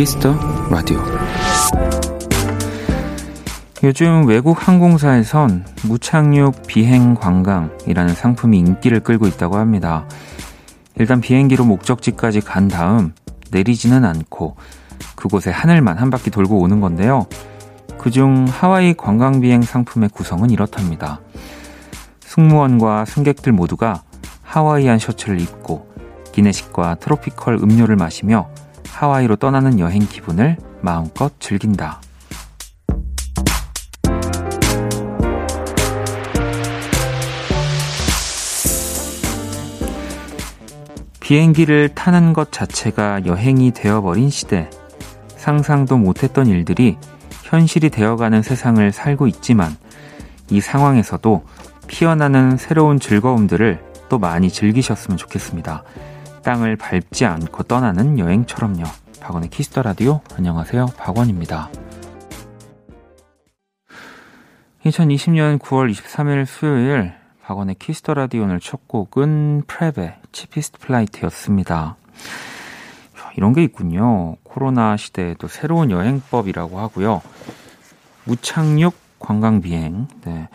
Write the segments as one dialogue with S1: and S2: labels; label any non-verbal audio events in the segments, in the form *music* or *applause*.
S1: Kiss the Radio 요즘 외국 항공사에선 무착륙 비행 관광이라는 상품이 인기를 끌고 있다고 합니다. 일단 비행기로 목적지까지 간 다음 내리지는 않고 그곳에 하늘만 한 바퀴 돌고 오는 건데요. 그중 하와이 관광비행 상품의 구성은 이렇답니다. 승무원과 승객들 모두가 하와이안 셔츠를 입고 기내식과 트로피컬 음료를 마시며 하와이로 떠나는 여행 기분을 마음껏 즐긴다. 비행기를 타는 것 자체가 여행이 되어버린 시대. 상상도 못했던 일들이 현실이 되어가는 세상을 살고 있지만 이 상황에서도 피어나는 새로운 즐거움들을 또 많이 즐기셨으면 좋겠습니다. 땅을 밟지 않고 떠나는 여행처럼요. 박원의 Kiss the Radio 안녕하세요. 박원입니다. 2020년 9월 23일 수요일 박원의 Kiss the Radio 오늘 첫 곡은 PREP의 Cheapest Flight였습니다. 이런 게 있군요. 코로나 시대에도 새로운 여행법이라고 하고요. 무착륙 관광 비행. 네.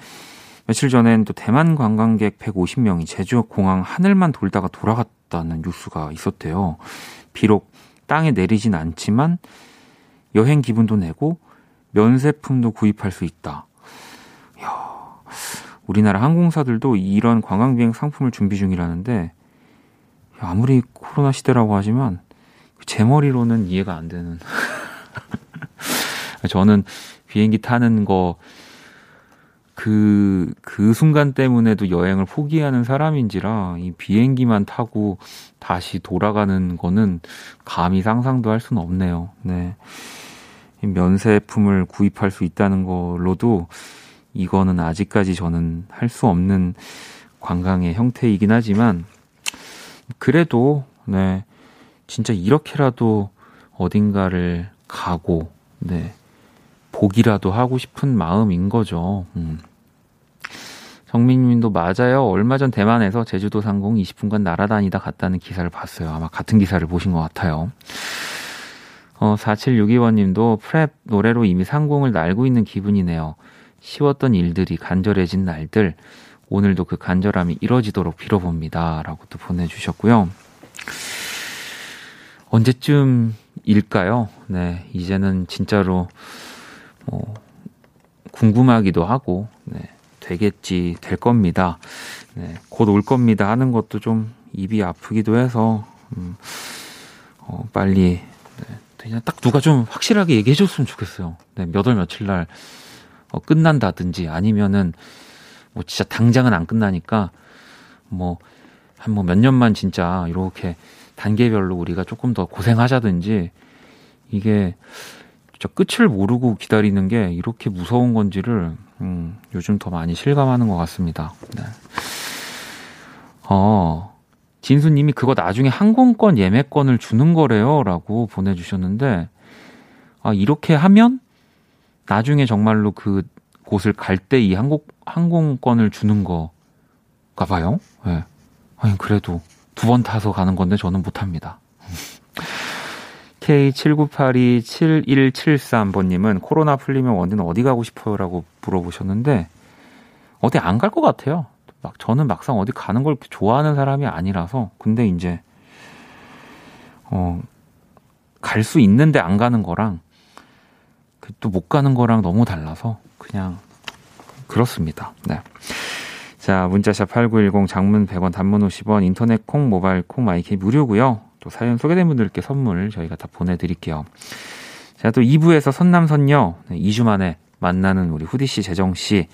S1: 며칠 전엔 또 대만 관광객 150명이 제주 공항 하늘만 돌다가 돌아갔 다는 뉴스가 있었대요. 비록 땅에 내리진 않지만 여행 기분도 내고 면세품도 구입할 수 있다. 이야, 우리나라 항공사들도 이런 관광비행 상품을 준비 중이라는데 아무리 코로나 시대라고 하지만 제 머리로는 이해가 안 되는. *laughs* 저는 비행기 타는 거, 그, 그 순간 때문에도 여행을 포기하는 사람인지라 이 비행기만 타고 다시 돌아가는 거는 감히 상상도 할 수는 없네요. 네. 면세품을 구입할 수 있다는 걸로도 이거는 아직까지 저는 할 수 없는 관광의 형태이긴 하지만 그래도 네. 진짜 이렇게라도 어딘가를 가고, 네. 보기라도 하고 싶은 마음인 거죠. 음. 정민 님도 맞아요. 얼마 전 대만에서 제주도 상공 20분간 날아다니다 갔다는 기사를 봤어요. 아마 같은 기사를 보신 것 같아요. 어, 4762번 님도 프랩 노래로 이미 상공을 날고 있는 기분이네요. 쉬웠던 일들이 간절해진 날들. 오늘도 그 간절함이 이뤄지도록 빌어봅니다. 라고 또 보내주셨고요. 언제쯤일까요? 네, 이제는 진짜로 뭐 궁금하기도 하고, 네, 되겠지, 될 겁니다. 네, 곧 올 겁니다 하는 것도 좀 입이 아프기도 해서, 음, 어, 빨리, 네, 그냥 딱 누가 좀 확실하게 얘기해 줬으면 좋겠어요. 네, 몇월 며칠 날, 어, 끝난다든지 아니면은, 뭐 진짜 당장은 안 끝나니까, 뭐, 한 뭐 몇 년만 진짜 이렇게 단계별로 우리가 조금 더 고생하자든지 이게 진짜 끝을 모르고 기다리는 게 이렇게 무서운 건지를 음, 요즘 더 많이 실감하는 것 같습니다. 네. 어, 진수님이 그거 나중에 항공권 예매권을 주는 거래요라고 보내주셨는데 아 이렇게 하면 나중에 정말로 그 곳을 갈 때 이 항공 항공권을 주는 거가 봐요. 예. 네. 아니 그래도 두 번 타서 가는 건데 저는 못 합니다. K79827173번님은 코로나 풀리면 원디는 어디 가고 싶어요? 라고 물어보셨는데, 어디 안 갈 것 같아요. 막, 저는 막상 어디 가는 걸 좋아하는 사람이 아니라서, 근데 이제, 어, 갈 수 있는데 안 가는 거랑, 그또못 가는 거랑 너무 달라서, 그냥, 그렇습니다. 네. 자, 문자샵 8910 장문 100원 단문 50원 인터넷 콩 모바일 콩 마이크 무료고요. 또 사연 소개된 분들께 선물 저희가 다 보내드릴게요. 자, 또 2부에서 선남선녀 2주 만에 만나는 우리 후디 씨, 재정 씨.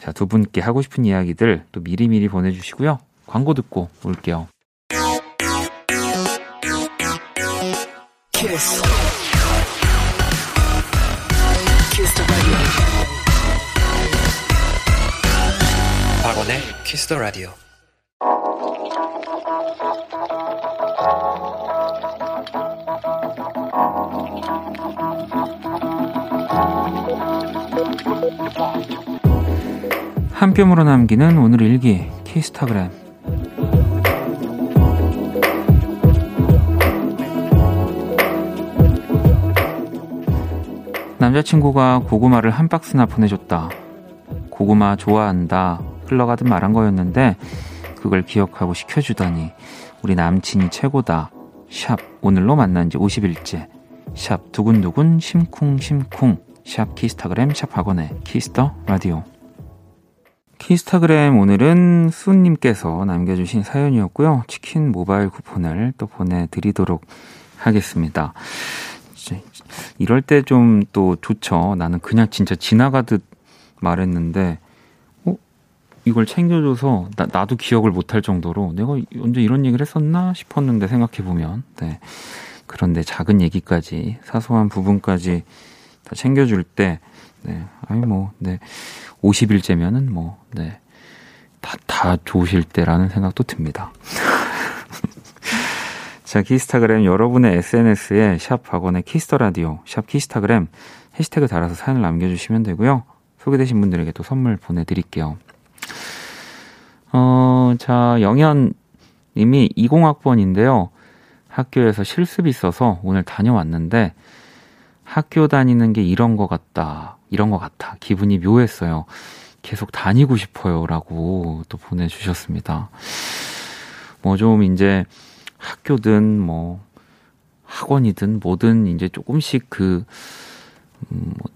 S1: 자, 두 분께 하고 싶은 이야기들 또 미리미리 보내주시고요. 광고 듣고 올게요. 키스. 박원의 키스 더 라디오. 한 뼘으로 남기는 오늘 일기 키스타그램 남자친구가 고구마를 한 박스나 보내줬다. 고구마 좋아한다. 흘러가듯 말한 거였는데 그걸 기억하고 시켜주다니 우리 남친이 최고다. 샵 오늘로 만난 지 50일째. 샵 두근두근 심쿵심쿵 샵 키스타그램 샵 박원의 Kiss the Radio. 키스타그램 오늘은 수님께서 남겨주신 사연이었고요. 치킨 모바일 쿠폰을 또 보내드리도록 하겠습니다. 이럴 때 좀 또 좋죠. 나는 그냥 진짜 지나가듯 말했는데, 어? 이걸 챙겨줘서 나, 나도 기억을 못할 정도로 내가 언제 이런 얘기를 했었나 싶었는데 생각해보면, 네. 그런데 작은 얘기까지, 사소한 부분까지 다 챙겨줄 때, 네. 아니, 뭐, 네. 50일째면은 뭐, 네. 다, 다 좋으실 때라는 생각도 듭니다. *laughs* 자, 키스타그램 여러분의 SNS에 샵 박원의 Kiss the Radio, 샵 키스타그램 해시태그 달아서 사연을 남겨주시면 되고요. 소개되신 분들에게 또 선물 보내드릴게요. 어, 자, 영현 님이 20학번인데요. 학교에서 실습이 있어서 오늘 다녀왔는데 학교 다니는 게 이런 것 같다. 이런 것 같아. 기분이 묘했어요. 계속 다니고 싶어요. 라고 또 보내주셨습니다. 뭐 좀 이제 학교든 뭐 학원이든 뭐든 이제 조금씩 그, 음, 뭐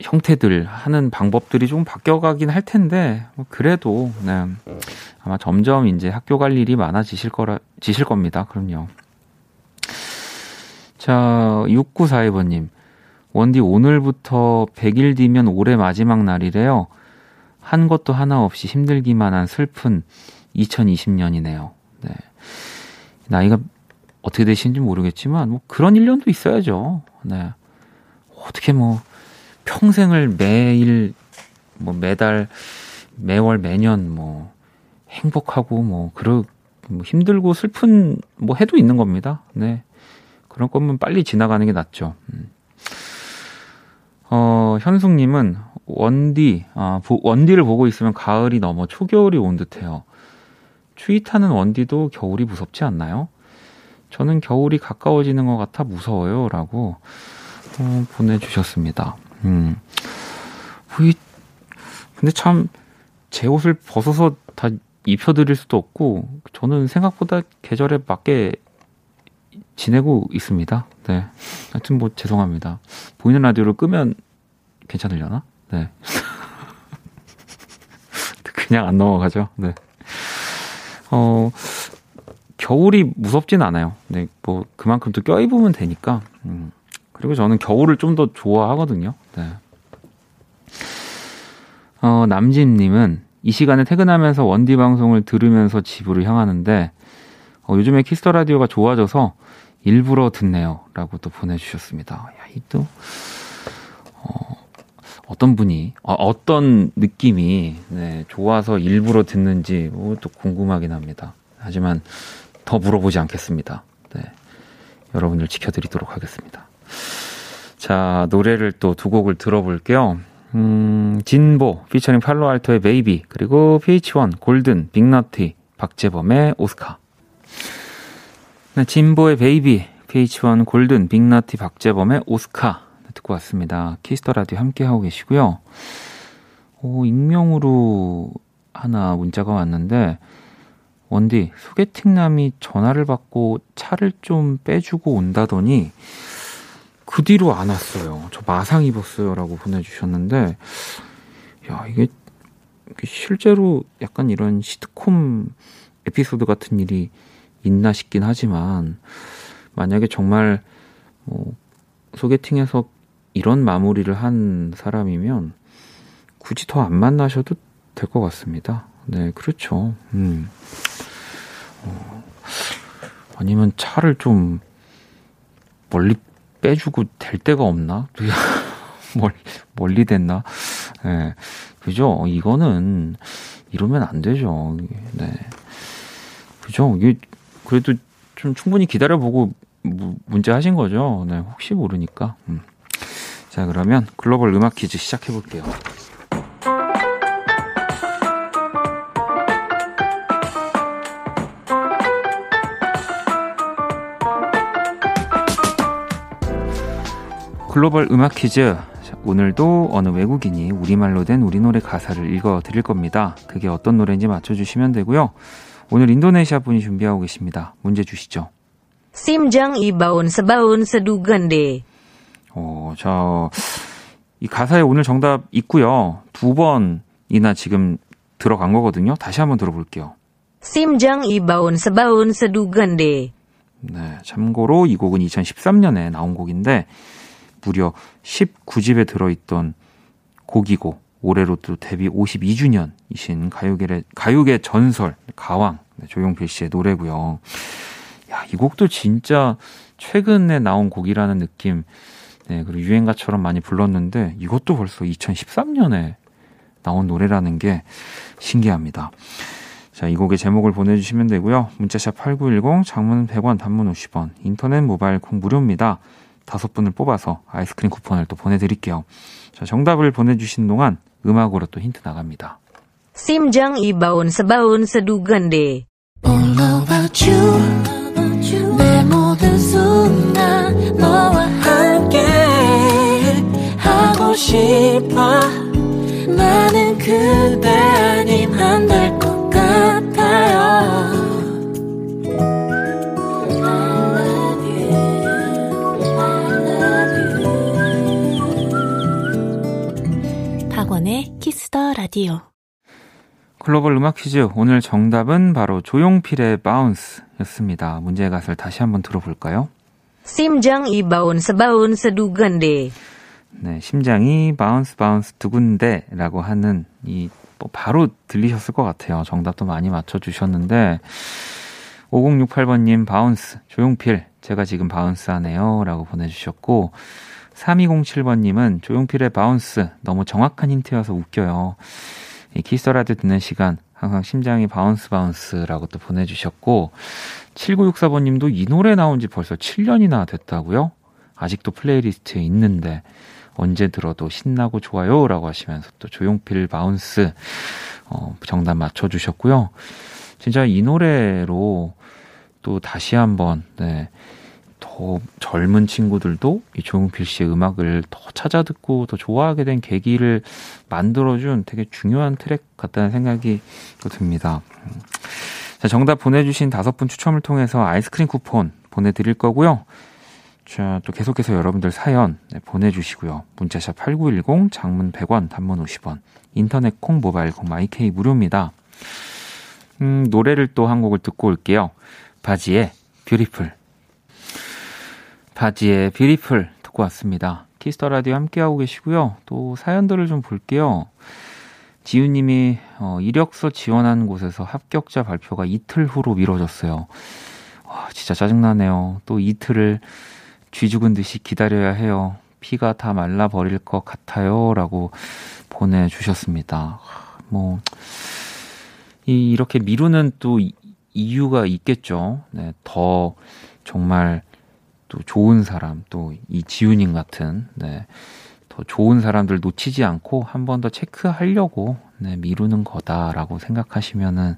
S1: 형태들 하는 방법들이 좀 바뀌어가긴 할 텐데, 뭐 그래도, 네. 아마 점점 이제 학교 갈 일이 많아지실 거라, 지실 겁니다. 그럼요. 자, 6942번님. 원디 오늘부터 100일 뒤면 올해 마지막 날이래요. 한 것도 하나 없이 힘들기만 한 슬픈 2020년이네요. 네. 나이가 어떻게 되시는지 모르겠지만, 뭐 그런 1년도 있어야죠. 네. 어떻게 뭐, 평생을 매일, 뭐 매달, 매월, 매년 뭐, 행복하고 뭐, 그러, 뭐 힘들고 슬픈 뭐 해도 있는 겁니다. 네. 그런 거면 빨리 지나가는 게 낫죠. 음. 어, 현숙님은 원디, 아, 원디를 보고 있으면 가을이 넘어 초겨울이 온 듯해요. 추위 타는 원디도 겨울이 무섭지 않나요? 저는 겨울이 가까워지는 것 같아 무서워요. 라고 어, 보내주셨습니다. 음. 이, 근데 참, 제 옷을 벗어서 다 입혀드릴 수도 없고, 저는 생각보다 계절에 맞게 지내고 있습니다. 네. 하여튼 뭐 죄송합니다. 보이는 라디오를 끄면 괜찮으려나? 네. *laughs* 그냥 안 넘어가죠. 네. 어, 겨울이 무섭진 않아요. 네, 뭐, 그만큼 또 껴입으면 되니까. 음. 그리고 저는 겨울을 좀 더 좋아하거든요. 네. 어, 남진님은 이 시간에 퇴근하면서 원디 방송을 들으면서 집으로 향하는데, 어, 요즘에 Kiss the Radio가 좋아져서 일부러 듣네요. 라고 또 보내주셨습니다. 야, 이 또, 어, 어떤 분이, 어, 떤 느낌이, 네, 좋아서 일부러 듣는지, 뭐, 또 궁금하긴 합니다. 하지만 더 물어보지 않겠습니다. 네. 여러분들 지켜드리도록 하겠습니다. 자, 노래를 또 두 곡을 들어볼게요. 음, 진보, 피처링 팔로알토의 Baby, 그리고 PH1, 골든, 빅너티, 박재범의 Oscar. 네, 진보의 Baby, PH1, 골든, 빅너티, 박재범의 Oscar. 듣고 왔습니다. Kiss the Radio 함께하고 계시고요. 오, 익명으로 하나 문자가 왔는데, 원디, 소개팅남이 전화를 받고 차를 좀 빼주고 온다더니, 그 뒤로 안 왔어요. 저 마상 입었어요. 라고 보내주셨는데, 야, 이게, 실제로 약간 이런 시트콤 에피소드 같은 일이 있나 싶긴 하지만, 만약에 정말, 뭐, 소개팅에서 이런 마무리를 한 사람이면, 굳이 더 안 만나셔도 될 것 같습니다. 네, 그렇죠. 음. 어, 아니면 차를 좀 멀리 빼주고 될 데가 없나? *laughs* 멀, 멀리 됐나? 예. 네, 그죠? 이거는 이러면 안 되죠. 네. 그죠? 이게 그래도 좀 충분히 기다려보고 문제 하신 거죠? 네. 혹시 모르니까. 음. 자, 그러면 글로벌 음악 퀴즈 시작해 볼게요. 글로벌 음악 퀴즈. 오늘도 어느 외국인이 우리말로 된 우리 노래 가사를 읽어 드릴 겁니다. 그게 어떤 노래인지 맞춰주시면 되고요. 오늘 인도네시아 분이 준비하고 계십니다. 문제 주시죠.
S2: 심장 이바운 사바운 사두간데.
S1: 어, 자, 이 가사에 오늘 정답 있고요. 두 번이나 지금 들어간 거거든요. 다시 한번 들어볼게요.
S2: 심장 이바운 사바운 사두간데.
S1: 네, 참고로 이 곡은 2013년에 나온 곡인데 무려 19집에 들어있던 곡이고 올해로 또 데뷔 52주년이신 가요계 가요계 전설 가왕 네, 조용필 씨의 노래고요. 야, 이 곡도 진짜 최근에 나온 곡이라는 느낌. 네, 그리고 유행가처럼 많이 불렀는데 이것도 벌써 2013년에 나온 노래라는 게 신기합니다. 자, 이 곡의 제목을 보내주시면 되고요. 문자샵 8910, 장문 100원, 단문 50원, 인터넷 모바일 콩 무료입니다. 다섯 분을 뽑아서 아이스크림 쿠폰을 또 보내드릴게요. 자, 정답을 보내주신 동안 음악으로 또 힌트 나갑니다.
S2: 심장 이바운 사바운 사두간데.
S3: All about you 내 모든 순간 너와 함께 하고 싶어 나는 그대 아님 안될 것 같아요 Kiss the Radio
S1: 글로벌 음악 퀴즈 오늘 정답은 바로 조용필의 Bounce였습니다. 문제의 가사를 다시 한번 들어볼까요?
S2: 심장이 Bounce Bounce 두근대.
S1: 네, 심장이 Bounce Bounce 두근대라고 하는 이 뭐 바로 들리셨을 것 같아요. 정답도 많이 맞춰 주셨는데 5068번님 Bounce 조용필 제가 지금 bounce 하네요라고 보내주셨고 3207번님은 조용필의 Bounce 너무 정확한 힌트여서 웃겨요. 이 키스라드 듣는 시간 항상 심장이 Bounce Bounce라고 또 보내주셨고 7964번님도 이 노래 나온 지 벌써 7년이나 됐다고요? 아직도 playlist에 있는데 언제 들어도 신나고 좋아요라고 하시면서 또 조용필 Bounce 어, 정답 맞춰주셨고요. 진짜 이 노래로 또 다시 한번 네, 더 젊은 친구들도 이 조용필 씨의 음악을 더 찾아 듣고 더 좋아하게 된 계기를 만들어준 되게 중요한 트랙 같다는 생각이 또 듭니다. 자, 정답 보내주신 다섯 분 추첨을 통해서 아이스크림 쿠폰 보내드릴 거고요. 자, 또 계속해서 여러분들 사연 네, 보내주시고요. 문자샵 8910, 장문 100원, 단문 50원, 인터넷 콩, 모바일 콩, 마이케이 무료입니다. 음, 노래를 또 한 곡을 듣고 올게요. Bazzi의 Beautiful. Bazzi의 Beautiful 듣고 왔습니다. Kiss the Radio 함께하고 계시고요. 또 사연들을 좀 볼게요. 지우님이 어, 이력서 지원한 곳에서 합격자 발표가 이틀 후로 미뤄졌어요. 와, 진짜 짜증나네요. 또 이틀을 쥐 죽은 듯이 기다려야 해요. 피가 다 말라버릴 것 같아요. 라고 보내주셨습니다. 뭐, 이, 이렇게 미루는 또 이유가 있겠죠. 네, 더 정말 또 좋은 사람, 또 이 지훈님 같은, 네, 더 좋은 사람들 놓치지 않고 한 번 더 체크하려고, 네, 미루는 거다라고 생각하시면은,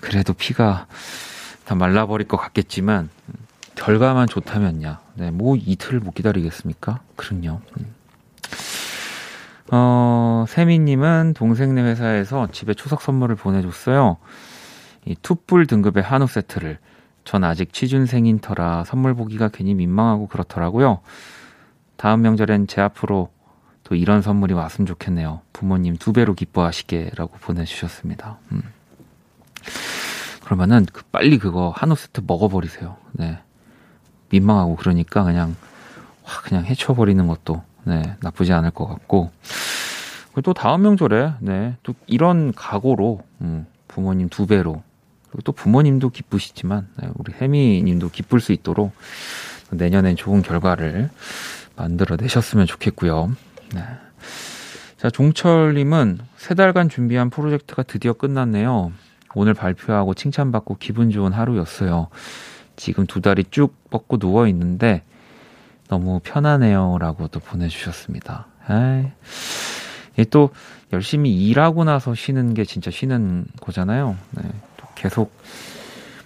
S1: 그래도 피가 다 말라버릴 것 같겠지만, 결과만 좋다면야, 네, 뭐 이틀을 못 기다리겠습니까? 그럼요. 음. 어, 세미님은 동생네 회사에서 집에 추석 선물을 보내줬어요. 이 투뿔 등급의 한우 세트를 전 아직 취준생인 터라 선물 보기가 괜히 민망하고 그렇더라고요. 다음 명절엔 제 앞으로 또 이런 선물이 왔으면 좋겠네요. 부모님 두 배로 기뻐하시게라고 보내주셨습니다. 음. 그러면은 그 빨리 그거 한우 세트 먹어버리세요. 네. 민망하고 그러니까 그냥 와 그냥 해쳐버리는 것도 네 나쁘지 않을 것 같고 또 다음 명절에 네또 이런 각오로 음, 부모님 두 배로 또 부모님도 기쁘시지만 네, 우리 혜미님도 기쁠 수 있도록 내년엔 좋은 결과를 만들어 내셨으면 좋겠고요. 네. 자, 종철님은 세 달간 준비한 프로젝트가 드디어 끝났네요. 오늘 발표하고 칭찬받고 기분 좋은 하루였어요. 지금 두 다리 쭉 뻗고 누워 있는데 너무 편하네요. 라고 또 보내주셨습니다. 에이. 또 열심히 일하고 나서 쉬는 게 진짜 쉬는 거잖아요. 네. 계속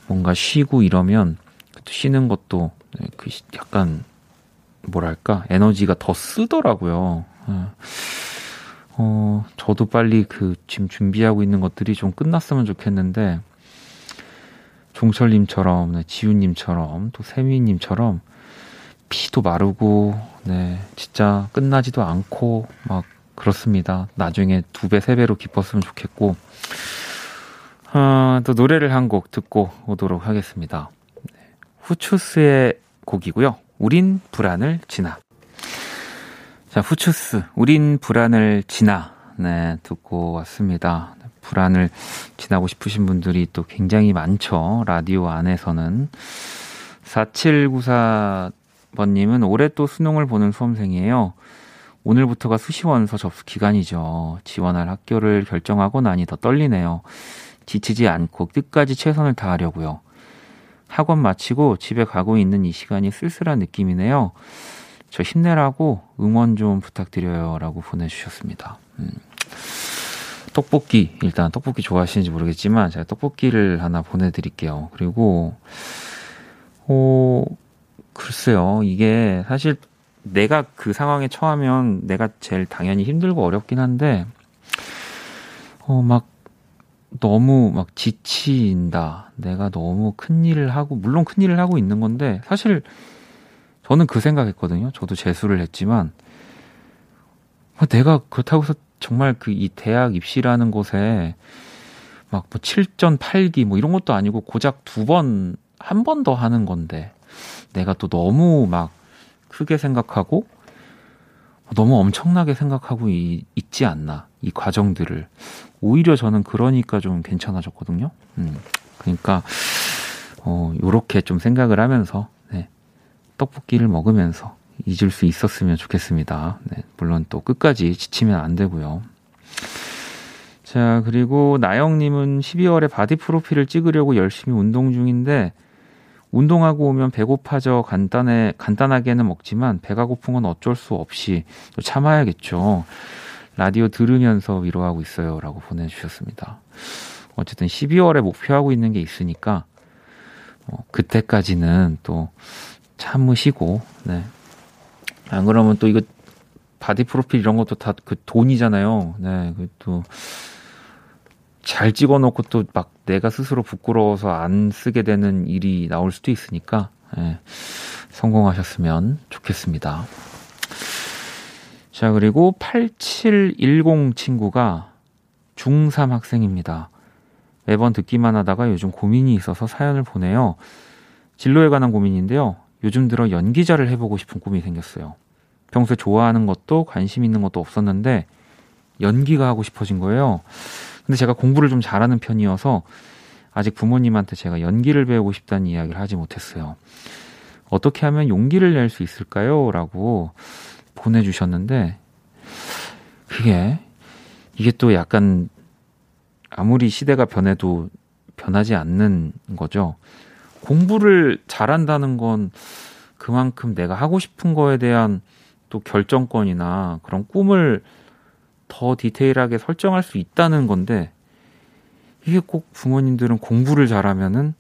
S1: 뭔가 쉬고 이러면 쉬는 것도 네, 그 약간 뭐랄까, 에너지가 더 쓰더라고요. 예. 어, 저도 빨리 그 지금 준비하고 있는 것들이 좀 끝났으면 좋겠는데, 종철님처럼, 네, 지훈님처럼, 또 세미님처럼, 피도 마르고, 네, 진짜 끝나지도 않고, 막, 그렇습니다. 나중에 두 배, 세 배로 기뻤으면 좋겠고, 어, 또 노래를 한 곡 듣고 오도록 하겠습니다. 네, 후추스의 곡이고요. 우린 불안을 지나. 자, 후추스, 우린 불안을 지나. 네, 듣고 왔습니다. 불안을 지나고 싶으신 분들이 또 굉장히 많죠. 라디오 안에서는. 4794번님은 올해 또 수능을 보는 수험생이에요. 오늘부터가 수시원서 접수 기간이죠. 지원할 학교를 결정하고 나니 더 떨리네요. 지치지 않고 끝까지 최선을 다하려고요. 학원 마치고 집에 가고 있는 이 시간이 쓸쓸한 느낌이네요. 저 힘내라고 응원 좀 부탁드려요. 라고 보내주셨습니다. 음. 떡볶이, 일단 떡볶이 좋아하시는지 모르겠지만 제가 떡볶이를 하나 보내드릴게요. 그리고, 어, 글쎄요. 이게 사실 내가 그 상황에 처하면 내가 제일 당연히 힘들고 어렵긴 한데, 어, 막 너무 막 지친다. 내가 너무 큰 일을 하고, 물론 큰 일을 하고 있는 건데, 사실 저는 그 생각했거든요. 저도 재수를 했지만, 어, 내가 그렇다고 해서 정말 그 이 대학 입시라는 곳에 막 뭐 7전 8기 뭐 이런 것도 아니고 고작 두 번, 한 번 더 하는 건데, 내가 또 너무 막 크게 생각하고, 너무 엄청나게 생각하고 이, 있지 않나. 이 과정들을. 오히려 저는 그러니까 좀 괜찮아졌거든요. 음. 그러니까, 어, 요렇게 좀 생각을 하면서, 네. 떡볶이를 먹으면서 잊을 수 있었으면 좋겠습니다. 네. 물론 또 끝까지 지치면 안 되고요. 자, 그리고 나영님은 12월에 바디 프로필을 찍으려고 열심히 운동 중인데, 운동하고 오면 배고파져 간단해, 간단하게는 먹지만 배가 고픈 건 어쩔 수 없이 또 참아야겠죠. 라디오 들으면서 위로하고 있어요라고 보내주셨습니다. 어쨌든 12월에 목표하고 있는 게 있으니까 어, 그때까지는 또 참으시고 네. 안 그러면 또 이거 바디 프로필 이런 것도 다 그 돈이잖아요. 네, 그 또 잘 찍어놓고 또 막 내가 스스로 부끄러워서 안 쓰게 되는 일이 나올 수도 있으니까 예, 성공하셨으면 좋겠습니다. 자, 그리고 8710 친구가 중3 학생입니다. 매번 듣기만 하다가 요즘 고민이 있어서 사연을 보내요. 진로에 관한 고민인데요. 요즘 들어 연기자를 해보고 싶은 꿈이 생겼어요. 평소에 좋아하는 것도 관심 있는 것도 없었는데 연기가 하고 싶어진 거예요. 근데 제가 공부를 좀 잘하는 편이어서 아직 부모님한테 제가 연기를 배우고 싶다는 이야기를 하지 못했어요. 어떻게 하면 용기를 낼 수 있을까요? 라고 보내주셨는데, 그게, 이게 또 약간, 아무리 시대가 변해도 변하지 않는 거죠. 공부를 잘한다는 건 그만큼 내가 하고 싶은 거에 대한 또 결정권이나 그런 꿈을 더 디테일하게 설정할 수 있다는 건데 이게 꼭 부모님들은 공부를 잘하면은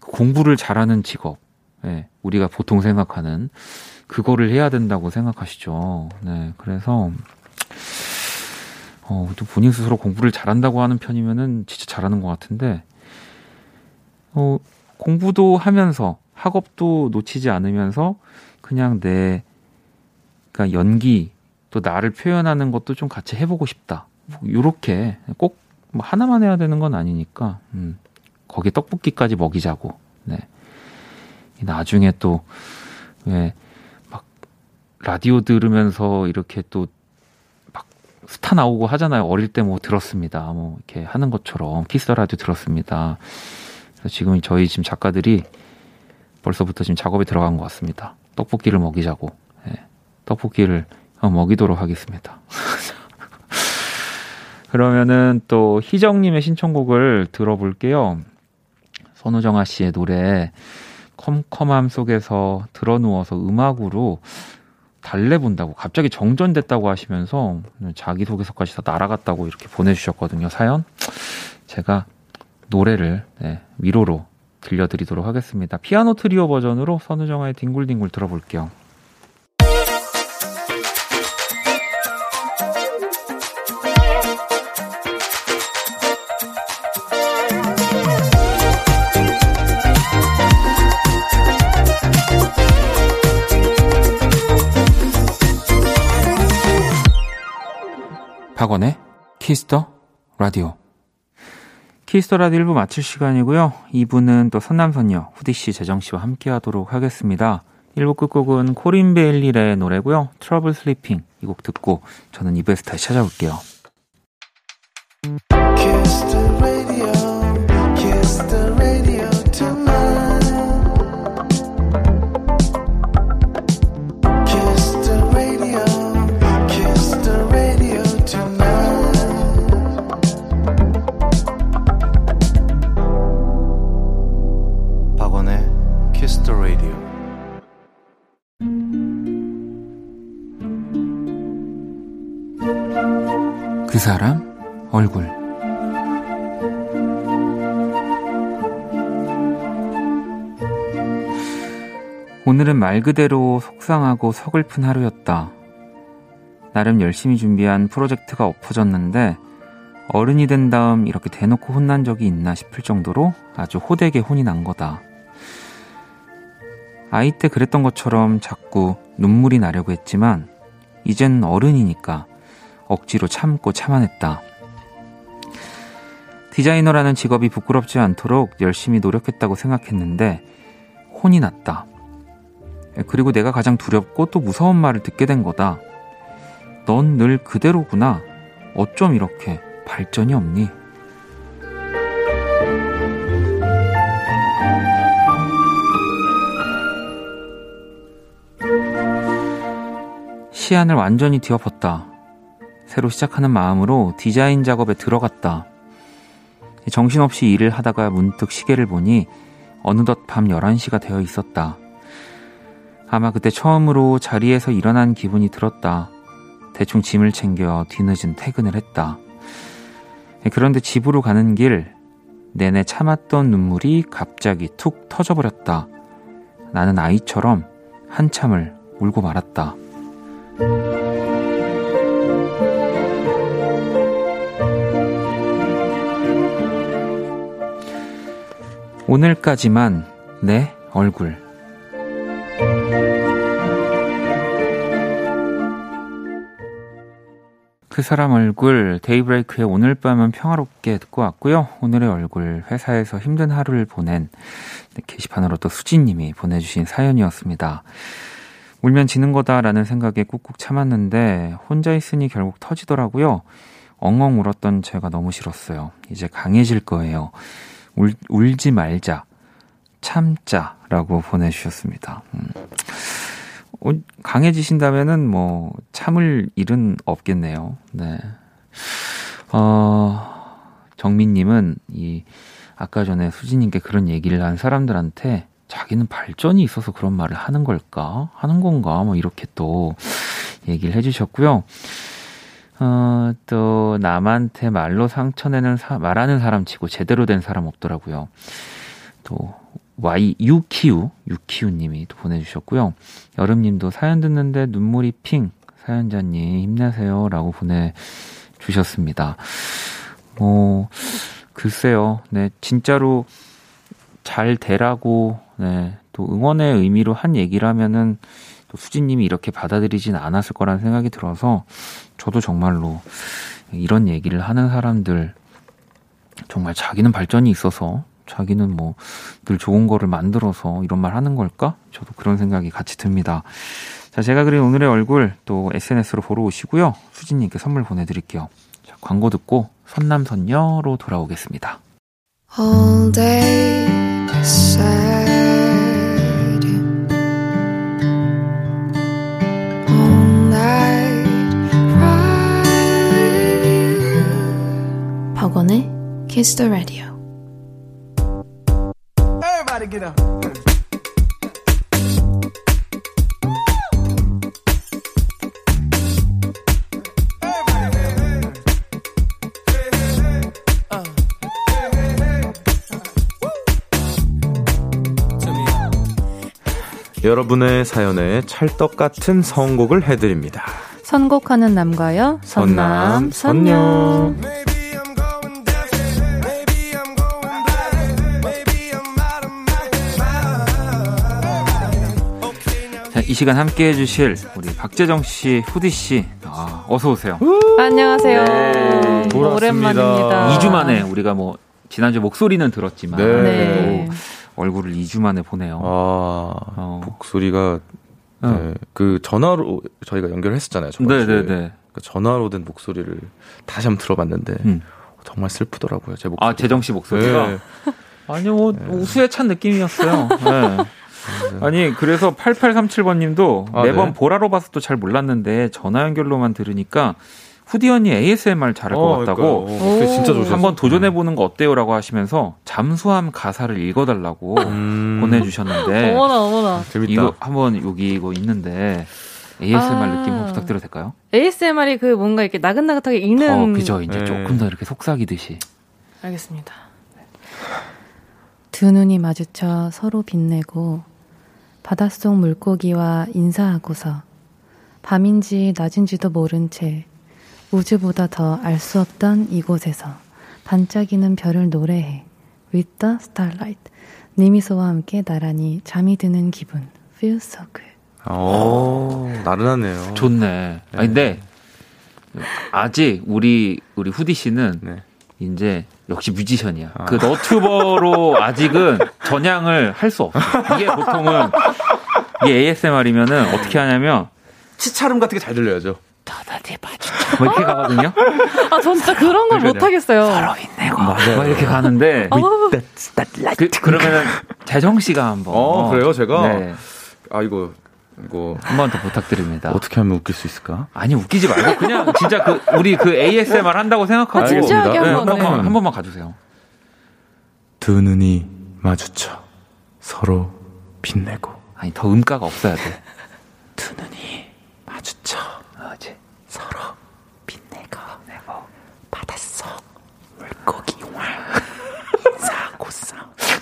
S1: 그 공부를 잘하는 직업, 네, 우리가 보통 생각하는 그거를 해야 된다고 생각하시죠. 네, 그래서 어, 또 본인 스스로 공부를 잘한다고 하는 편이면은 진짜 잘하는 것 같은데 어, 공부도 하면서 학업도 놓치지 않으면서 그냥 내 그러니까 연기 또 나를 표현하는 것도 좀 같이 해보고 싶다. 요렇게 꼭 뭐 하나만 해야 되는 건 아니니까, 음, 거기 떡볶이까지 먹이자고, 네. 나중에 또, 왜, 막, 라디오 들으면서 이렇게 또, 막, 스타 나오고 하잖아요. 어릴 때 뭐 들었습니다. 뭐, 이렇게 하는 것처럼, Kiss the Radio 들었습니다. 그래서 지금 저희 지금 작가들이 벌써부터 지금 작업에 들어간 것 같습니다. 떡볶이를 먹이자고, 네. 떡볶이를 어, 먹이도록 하겠습니다. *laughs* 그러면은 또 희정님의 신청곡을 들어볼게요. 선우정아 씨의 노래 컴컴함 속에서 드러누워서 음악으로 달래본다고 갑자기 정전됐다고 하시면서 자기소개서까지 다 날아갔다고 이렇게 보내주셨거든요. 사연 제가 노래를 네, 위로로 들려드리도록 하겠습니다. 피아노 트리오 버전으로 선우정아의 뒹굴뒹굴 들어볼게요. Kiss the Radio. Kiss the Radio 1부 마칠 시간이고요. 2부는 또 선남선녀 후디씨, 재정씨와 함께 하도록 하겠습니다. 1부 끝곡은 코린 베일리 래의 노래고요. Trouble Sleeping 이 곡 듣고 저는 2부에서 다시 찾아올게요.
S4: Radio,
S1: 오늘은 말 그대로 속상하고 서글픈 하루였다. 나름 열심히 준비한 프로젝트가 엎어졌는데 어른이 된 다음 이렇게 대놓고 혼난 적이 있나 싶을 정도로 아주 호되게 혼이 난 거다. 아이 때 그랬던 것처럼 자꾸 눈물이 나려고 했지만 이젠 어른이니까 억지로 참고 참아냈다. 디자이너라는 직업이 부끄럽지 않도록 열심히 노력했다고 생각했는데 혼이 났다. 그리고 내가 가장 두렵고 또 무서운 말을 듣게 된 거다. 넌 늘 그대로구나. 어쩜 이렇게 발전이 없니? 시안을 완전히 뒤엎었다. 새로 시작하는 마음으로 디자인 작업에 들어갔다. 정신없이 일을 하다가 문득 시계를 보니 어느덧 밤 11시가 되어 있었다. 아마 그때 처음으로 자리에서 일어난 기분이 들었다. 대충 짐을 챙겨 뒤늦은 퇴근을 했다. 그런데 집으로 가는 길 내내 참았던 눈물이 갑자기 툭 터져버렸다. 나는 아이처럼 한참을 울고 말았다. 오늘까지만 내 얼굴. 그 사람 얼굴 데이브레이크의 오늘 밤은 평화롭게 듣고 왔고요. 오늘의 얼굴 회사에서 힘든 하루를 보낸 게시판으로 또 수진님이 보내주신 사연이었습니다. 울면 지는 거다라는 생각에 꾹꾹 참았는데 혼자 있으니 결국 터지더라고요. 엉엉 울었던 제가 너무 싫었어요. 이제 강해질 거예요. 울, 울지 말자. 참자라고 보내주셨습니다. 음. 어, 강해지신다면은 뭐 참을 일은 없겠네요. 네. 어, 정민님은 이 아까 전에 수진님께 그런 얘기를 한 사람들한테 자기는 발전이 있어서 그런 말을 하는 걸까? 하는 건가? 뭐 이렇게 또 얘기를 해주셨고요. 어, 또 남한테 말로 상처내는 사, 말하는 사람 치고 제대로 된 사람 없더라고요. 또 Y 유키우 유키우님이 또 보내주셨고요. 여름님도 사연 듣는데 눈물이 핑 사연자님 힘내세요라고 보내주셨습니다. 뭐 글쎄요, 네 진짜로 잘 되라고 네, 또 응원의 의미로 한 얘기라면은 또 수진님이 이렇게 받아들이진 않았을 거라는 생각이 들어서 저도 정말로 이런 얘기를 하는 사람들 정말 자기는 발전이 있어서 자기는 뭐 늘 좋은 거를 만들어서 이런 말 하는 걸까? 저도 그런 생각이 같이 듭니다. 자, 제가 그린 오늘의 얼굴 또 SNS로 보러 오시고요. 수진님께 선물 보내드릴게요. 자, 광고 듣고 선남선녀로 돌아오겠습니다.
S5: all day you, all night.
S3: 박원의 Kiss the Radio.
S4: Everybody get up.
S6: 여러분의 사연에 찰떡 같은 선곡을 해드립니다.
S7: 선곡하는 남과여 선남 선녀
S1: 이 시간 함께 해주실 우리 박재정 씨, 후디 씨, 아, 어서 오세요.
S7: 안녕하세요.
S1: 네.
S7: 네. 오랜만입니다.
S1: 2주 만에 우리가 뭐 지난주 목소리는 들었지만
S6: 네.
S7: 네.
S1: 또 얼굴을 2주 만에 보네요.
S6: 아,
S1: 어.
S6: 목소리가
S1: 어.
S6: 네, 그 전화로 저희가 연결했었잖아요.
S1: 네네네.
S6: 그 전화로 된 목소리를 다시 한번 들어봤는데
S1: 음.
S6: 정말 슬프더라고요. 제 목소리.
S1: 아 재정 씨 목소리가
S6: 네.
S1: 아니요 뭐 우수에 찬 느낌이었어요. 네. 아니 그래서 8837번님도
S6: 아,
S1: 매번
S6: 네?
S1: 보라로 봐서도 잘 몰랐는데 전화 연결로만 들으니까 후디 언니 ASMR 잘할 것
S6: 어,
S1: 같다고
S6: 그러니까요. 어, 진짜.
S1: 한번 도전해 보는 거 어때요라고 하시면서 잠수함 가사를 읽어달라고
S6: 음.
S1: 보내주셨는데 *laughs*
S7: 어머나 어머나.
S6: 재밌다.
S1: 이거 한번 여기 이거 있는데 ASMR
S7: 아.
S1: 느낌 한번 부탁드려도 될까요?
S7: ASMR이 그 뭔가 이렇게 나긋나긋하게 읽는.
S1: 어, 그죠. 이제
S6: 네.
S1: 조금 더 이렇게 속삭이듯이.
S7: 알겠습니다. 두 눈이 마주쳐 서로 빛내고 바닷속 물고기와 인사하고서 밤인지 낮인지도 모른 채 우주보다 더 알 수 없던 이곳에서 반짝이는 별을 노래해 With the Starlight 니미소와 함께 나란히 잠이 드는 기분 Feels so good
S6: 어, 나른하네요.
S1: 좋네. 아 근데 아직 우리 우리 후디 씨는
S6: 네.
S1: 이제 역시 뮤지션이야.
S6: 아.
S1: 그 너튜버로 *laughs* 아직은 전향을 할 수 없어. 이게 보통은 이게 ASMR이면은 어떻게 하냐면
S6: 치차름 같은 게 잘 들려야죠.
S1: 더다디 봐주자. 뭐 이렇게 가거든요.
S7: 아, 전 진짜 그런 걸
S6: 그러니까요.
S7: 못하겠어요.
S1: 서로 힘내고 막 이렇게 가는데
S7: 어우,
S1: 그, 그러면은 재정 씨가 한번
S6: 어, 그래요? 제가?
S1: 네.
S6: 아, 이거, 이거,
S1: 한번 더 부탁드립니다.
S6: 어떻게 하면 웃길 수 있을까?
S1: 아니 웃기지 말고 그냥 진짜 그 우리 그 ASMR 한다고 생각하고
S7: 아, 진지하게
S1: 네,
S7: 한번,
S1: 한 번만
S7: 네.
S1: 한 번만 가주세요.
S6: 두 눈이 마주쳐 서로 빛내고
S1: 아니 더 음가가 없어야 돼.
S6: 두 눈이 마주쳐
S1: 어지
S6: 서로
S1: 빛내고 내고
S6: 바닷속 물고기와 인사고사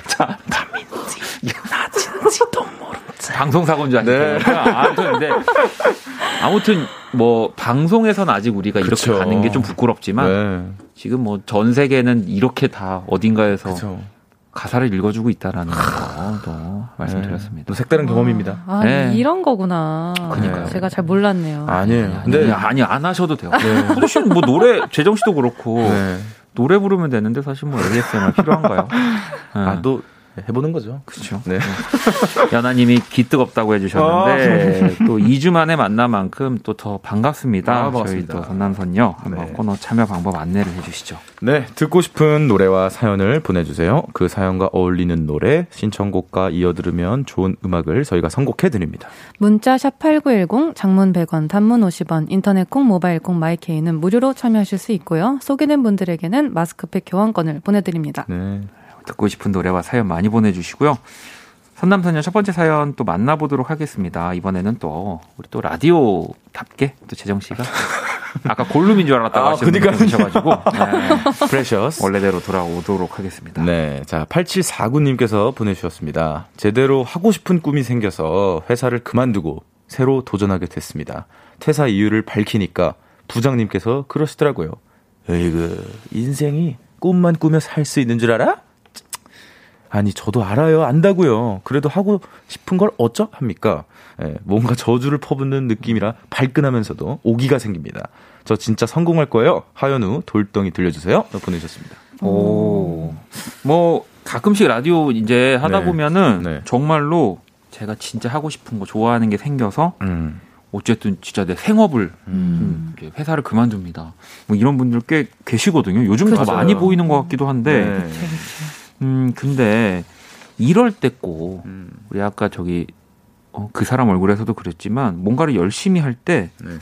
S1: 자
S6: 밤인지 낮인지도 모른 채
S1: 방송 사고인 줄
S6: 네.
S1: 아시니까 아무튼 근데 아무튼 뭐 방송에서는 아직 우리가
S6: 그쵸.
S1: 이렇게 가는 게 좀 부끄럽지만
S6: 네.
S1: 지금 뭐 전 세계는 이렇게 다 어딘가에서
S6: 그쵸.
S1: 가사를 읽어주고 있다라는 거도 말씀드렸습니다.
S6: 또 색다른 경험입니다.
S7: 아,
S1: 네.
S7: 이런 거구나.
S1: 그러니까요.
S7: 제가 잘 몰랐네요.
S6: 아니에요.
S1: 근데
S6: 근데
S1: 아니 안 하셔도 돼요. 후디 씨는 뭐 노래 재정 씨도 그렇고
S6: 네.
S1: 노래 부르면 되는데 사실 뭐 ASMR 필요한가요?
S6: 아, 또 해보는 거죠.
S1: 그렇죠.
S6: 네.
S1: 연하님이 기뜨겁다고 해주셨는데 또 2주 만에 만난 만큼 또 더 반갑습니다.
S6: 아,
S1: 저희. 또 선남선녀 한번
S6: 네.
S1: 코너 참여 방법 안내를 해주시죠.
S6: 네, 듣고 싶은 노래와 사연을 보내주세요. 그 사연과 어울리는 노래, 신청곡과 이어 들으면 좋은 음악을 저희가 선곡해 드립니다.
S7: 문자 샵 8910 장문 100원 단문 50원 인터넷 콩 모바일 콩 마이케이는 무료로 참여하실 수 있고요. 소개된 분들에게는 마스크팩 교환권을 보내드립니다.
S6: 네.
S1: 듣고 싶은 노래와 사연 많이 보내주시고요. 선남선녀 첫 번째 사연 또 만나보도록 하겠습니다. 이번에는 또 우리 또 라디오답게 또 재정 씨가 *laughs* 아까 골룸인 줄 알았다고
S6: 아,
S1: 하시는 분이
S6: 그러니까요.
S1: 계셔가지고 *laughs* 네,
S6: precious.
S1: 원래대로 돌아오도록 하겠습니다.
S6: 네. 자, 8749님께서 보내주셨습니다. 제대로 하고 싶은 꿈이 생겨서 회사를 그만두고 새로 도전하게 됐습니다. 퇴사 이유를 밝히니까 부장님께서 그러시더라고요. 에이그, 인생이 꿈만 꾸며 살 수 있는 줄 알아? 아니, 저도 알아요. 안다고요. 그래도 하고 싶은 걸 어쩌? 합니까? 예, 뭔가 저주를 퍼붓는 느낌이라 발끈하면서도 오기가 생깁니다. 저 진짜 성공할 거예요. 하연우 돌덩이 들려주세요. 보내주셨습니다.
S1: 오. 뭐 가끔씩 라디오 이제 하다
S6: 네.
S1: 보면은
S6: 네.
S1: 정말로 제가 진짜 하고 싶은 거 좋아하는 게 생겨서
S6: 음.
S1: 어쨌든 진짜 내 생업을 음, 이렇게 회사를 그만둡니다. 뭐 이런 분들 꽤 계시거든요. 요즘 더
S6: 맞아요.
S1: 많이 보이는 것 같기도 한데,
S6: 네.
S1: 음 근데 이럴 때꼭
S6: 음.
S1: 우리 아까 저기 어, 그 사람 얼굴에서도 그랬지만 뭔가를 열심히 할때
S6: 네.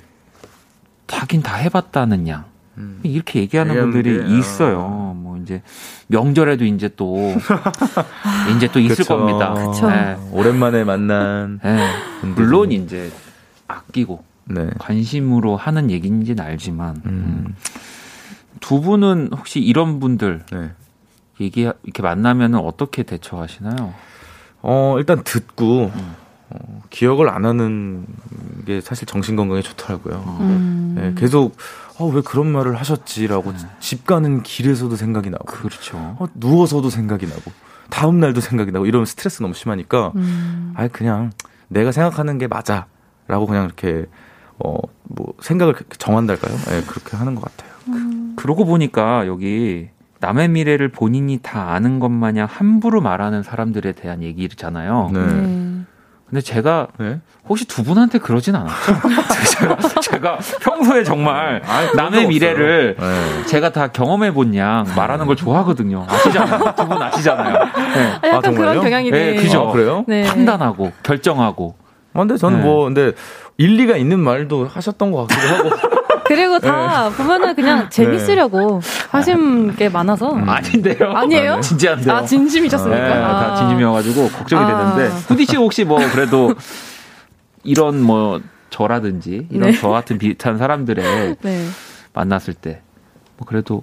S1: 하긴 다 해봤다는 양.
S6: 음.
S1: 이렇게 얘기하는 분들이
S6: 게,
S1: 있어요. 뭐 이제 명절에도 이제 또 *laughs* 이제 또 있을
S6: 그쵸.
S1: 겁니다.
S7: 그쵸.
S1: 네.
S6: 오랜만에 만난.
S1: 네. 물론 이제 아끼고
S6: 네.
S1: 관심으로 하는 얘기인지는 알지만
S6: 음.
S1: 음. 두 분은 혹시 이런 분들
S6: 네.
S1: 얘기 이렇게 만나면은 어떻게 대처하시나요?
S6: 어, 일단 듣고,
S1: 음.
S6: 어, 기억을 안 하는 게 사실 정신 건강에 좋더라고요.
S7: 음.
S6: 네, 계속, 어, 왜 그런 말을 하셨지라고
S1: 네.
S6: 집 가는 길에서도 생각이 나고,
S1: 그렇죠.
S6: 어, 누워서도 생각이 나고, 다음 날도 생각이 나고, 이러면 스트레스 너무 심하니까,
S7: 음.
S6: 아예 그냥 내가 생각하는 게 맞아. 라고 그냥 이렇게, 어, 뭐, 생각을 정한달까요? 예, 그렇게 하는 것 같아요.
S1: 그 그러고 보니까 여기 남의 미래를 본인이 다 아는 것 마냥 함부로 말하는 사람들에 대한 얘기잖아요.
S6: 네.
S7: 네.
S1: 근데 제가
S6: 네.
S1: 혹시 두 분한테 그러진 않았죠? *laughs* 제가, 제가 평소에 정말
S6: 아이, 그런
S1: 남의
S6: 적
S1: 미래를.
S6: 네.
S1: 제가 다 경험해 본 양 말하는 걸 좋아하거든요. 아시잖아요. *laughs* 두 분 아시잖아요. 네.
S7: 아, 약간
S6: 아?
S7: 그런 경향이
S1: 네,
S7: 네.
S1: 그죠.
S6: 아, 그래요?
S7: 네.
S1: 판단하고 결정하고
S6: 아, 근데 저는
S1: 네.
S6: 뭐 근데 일리가 있는 말도 하셨던 것 같기도 하고. *laughs*
S7: 그리고 다 보면은 그냥 재밌으려고 하신 게 많아서.
S1: 아닌데요.
S7: 아니에요?
S1: 진지한데요.
S7: 아, 진심이셨습니까?
S1: 네, 다
S7: 아.
S1: 진심이어가지고 걱정이
S7: 아.
S1: 되는데 후디 씨 혹시 뭐 그래도 이런 뭐 저라든지 이런
S7: 네.
S1: 저 같은 비슷한 사람들의
S7: 네.
S1: 만났을 때 뭐 그래도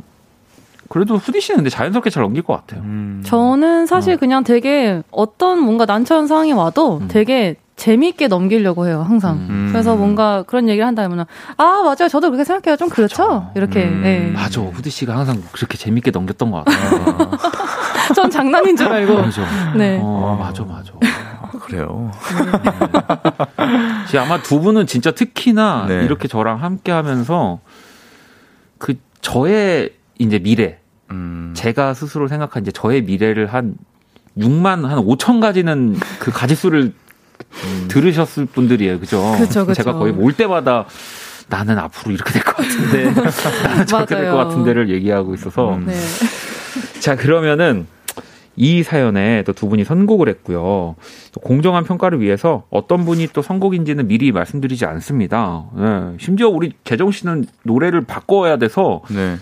S1: 그래도 후디 씨는 근데 자연스럽게 잘 넘길 것 같아요.
S6: 음.
S7: 저는 사실 그냥 되게 어떤 뭔가 난처한 상황이 와도
S1: 음.
S7: 되게 재미있게 넘기려고 해요, 항상.
S6: 음.
S7: 그래서 뭔가 그런 얘기를 한다면, 아, 맞아요. 저도 그렇게 생각해요. 좀 그렇죠? 이렇게.
S6: 음.
S7: 네.
S1: 맞아, 후디 씨가 항상 그렇게 재밌게 넘겼던 것 같아요. *laughs*
S7: 전 장난인 줄 알고.
S1: 그죠?
S7: 네.
S1: 어, 맞아, 맞아.
S6: 아, 그래요.
S1: 지 아마 두 분은 진짜 특히나
S6: 네.
S1: 이렇게 저랑 함께 하면서 그 저의 이제 미래,
S6: 음.
S1: 제가 스스로 생각한 이제 저의 미래를 한 6만 한 5천 가지는 그 가지수를 들으셨을 분들이에요. 그죠?
S7: 그쵸, 그쵸.
S1: 제가 거의 올 때마다 나는 앞으로 이렇게 될 것 같은데 *laughs* 나는 저렇게 될 것. 같은데를 얘기하고 있어서
S6: 음.
S7: 네. *laughs*
S1: 자 그러면은 이 사연에 또 두 분이 선곡을 했고요. 또 공정한 평가를 위해서 어떤 분이 또 선곡인지는 미리 말씀드리지 않습니다. 예, 심지어 우리 재정 씨는 노래를 바꿔야 돼서
S6: 네.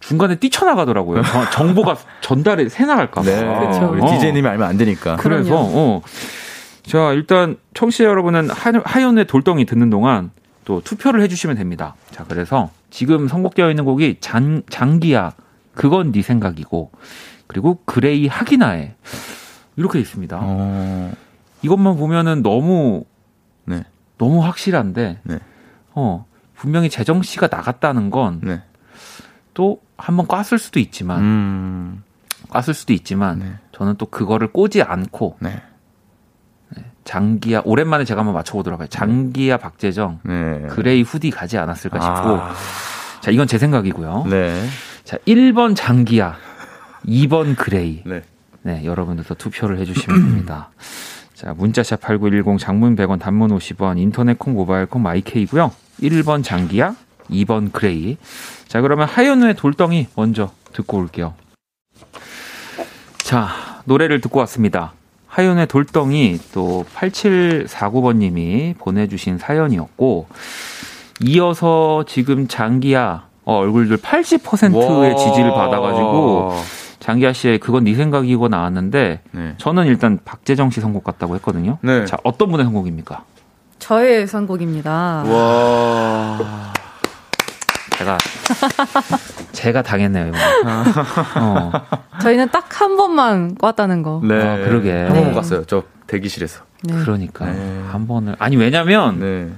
S1: 중간에 뛰쳐나가더라고요. 저- 정보가 전달이 새 나갈까 봐.
S6: 네. 우리
S1: 어.
S6: DJ님이 알면 안 되니까.
S1: 그래서
S7: 그럼요.
S1: 어. 자 일단 청취자 여러분은 하- 하연의 돌덩이 듣는 동안 또 투표를 해주시면 됩니다. 자 그래서 지금 선곡되어 있는 곡이 장, 장기야 그건 네 생각이고 그리고 그레이 하기나 해 이렇게 있습니다.
S6: 어.
S1: 이것만 보면은 너무
S6: 네.
S1: 너무 확실한데
S6: 네.
S1: 어 분명히 재정 씨가 나갔다는 건
S6: 네.
S1: 또 한번 꼬았을 수도 있지만
S6: 음.
S1: 꼬았을 수도 있지만
S6: 네.
S1: 저는 또 그거를 꼬지 않고
S6: 네.
S1: 장기하 오랜만에 제가 한번 맞춰보도록 할게요. 장기하 박재정
S6: 네.
S1: 그레이 후디 가지 않았을까 싶고
S6: 아.
S1: 자 이건 제 생각이고요.
S6: 네.
S1: 자 1번 장기하 2번 그레이
S6: 네.
S1: 네 여러분들도 투표를 해주시면 *clears throat* 됩니다. 자 문자샵 8910 장문 100원 단문 50원 인터넷 콩 모바일 콩 마이케이고요. 1번 장기하 2번 그레이 자 그러면 하현우의 돌덩이 먼저 듣고 올게요. 자 노래를 듣고 왔습니다. 하현우의 돌덩이 또 8749번님이 보내주신 사연이었고 이어서 지금 장기야 어, 얼굴들 80%의
S6: 와.
S1: 지지를 받아가지고 장기야 씨의 그건 네 생각이고 나왔는데
S6: 네.
S1: 저는 일단 박재정 씨 선곡 같다고 했거든요.
S6: 네.
S1: 자 어떤 분의 선곡입니까?
S7: 저의 선곡입니다.
S6: 와.
S1: 제가 *laughs* 제가 당했네요. 이번에. 어,
S7: 저희는 딱 한 번만 꿨다는 거.
S6: 네.
S1: 아, 그러게.
S6: 한 번만
S7: 네.
S6: 갔어요. 저 대기실에서.
S7: 네.
S1: 그러니까
S6: 네.
S1: 한 번을 아니 왜냐면
S6: 네.